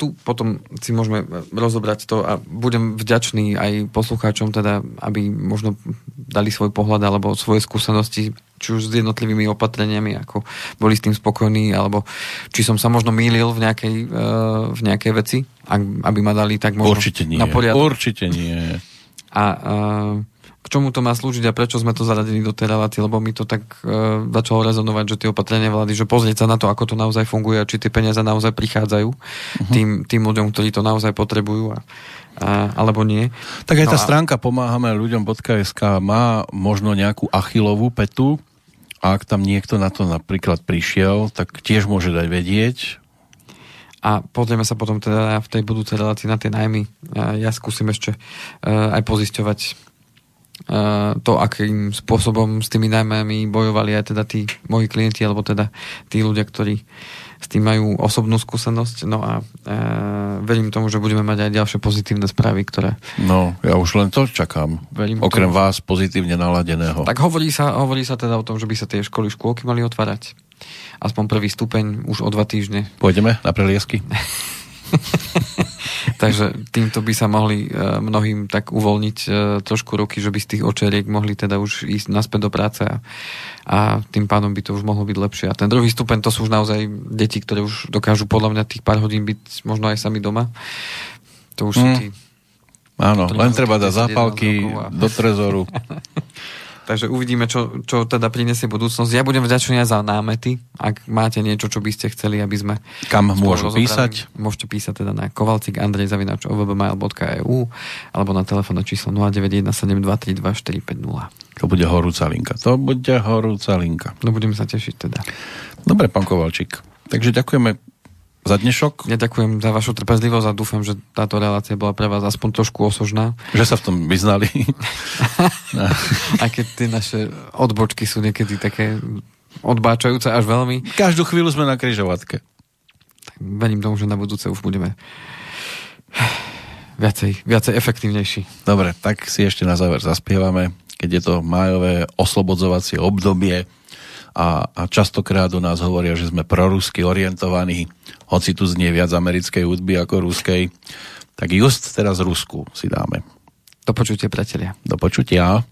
tu potom si môžeme rozobrať to a budem vďačný aj poslucháčom, teda, aby možno dali svoj pohľad alebo svoje skúsenosti, či už s jednotlivými opatreniami, ako boli s tým spokojní, alebo či som sa možno mýlil v nejakej, uh, v nejakej veci, aby ma dali tak možno Určite nie. na poriadok. Určite nie. A uh, k čomu to má slúžiť a prečo sme to zaradili do tej relácie, lebo mi to tak uh, začalo rezonovať, že tie opatrenia vlády, že pozrieť sa na to, ako to naozaj funguje a či tie peniaze naozaj prichádzajú uh-huh. tým, tým ľuďom, ktorí to naozaj potrebujú a, a, alebo nie. Tak aj tá no a... stránka pomáhame ľuďom.sk má možno nejakú achilovú petu a ak tam niekto na to napríklad prišiel, tak tiež môže dať vedieť, a pozrieme sa potom teda v tej budúcej relácii na tie najmy. Ja skúsim ešte uh, aj pozisťovať to, akým spôsobom s tými najmami bojovali aj teda tí moji klienti, alebo teda tí ľudia, ktorí s tým majú osobnú skúsenosť. No a e, verím tomu, že budeme mať aj ďalšie pozitívne správy, ktoré... No, ja už len to čakám. Verím Okrem tomu, vás pozitívne naladeného. Tak hovorí sa, hovorí sa teda o tom, že by sa tie školy, škôlky mali otvárať. Aspoň prvý stupeň už o dva týždne. Pôjdeme na preliesky? Takže týmto by sa mohli uh, mnohým tak uvoľniť uh, trošku ruky, že by z tých očeriek mohli teda už ísť naspäť do práce a, a tým pádom by to už mohlo byť lepšie. A ten druhý stupeň to sú už naozaj deti, ktoré už dokážu podľa mňa tých pár hodín byť možno aj sami doma. To už mm. sú tí... Áno, len treba dať zápalky a... do trezoru. Takže uvidíme, čo, čo teda prinesie budúcnosť. Ja budem vďačný za námety, ak máte niečo, čo by ste chceli, aby sme... Kam môžu písať? Môžete písať teda na kovalcik Andrej Zavinač alebo na telefónne číslo 0917232450. To bude horúca linka. To bude horúca linka. No budeme sa tešiť teda. Dobre, pán Kovalčík. Takže ďakujeme za dnešok. Ja ďakujem za vašu trpezlivosť a dúfam, že táto relácia bola pre vás aspoň trošku osožná. Že sa v tom vyznali. a keď tie naše odbočky sú niekedy také odbáčajúce až veľmi. Každú chvíľu sme na kryžovatke. Tak verím tomu, že na budúce už budeme viacej, viacej efektívnejší. Dobre, tak si ešte na záver zaspievame, keď je to májové oslobodzovacie obdobie a, a častokrát u nás hovoria, že sme prorusky orientovaní, hoci tu znie viac americkej hudby ako ruskej, tak just teraz Rusku si dáme. Do počutia, priatelia. Do počutia.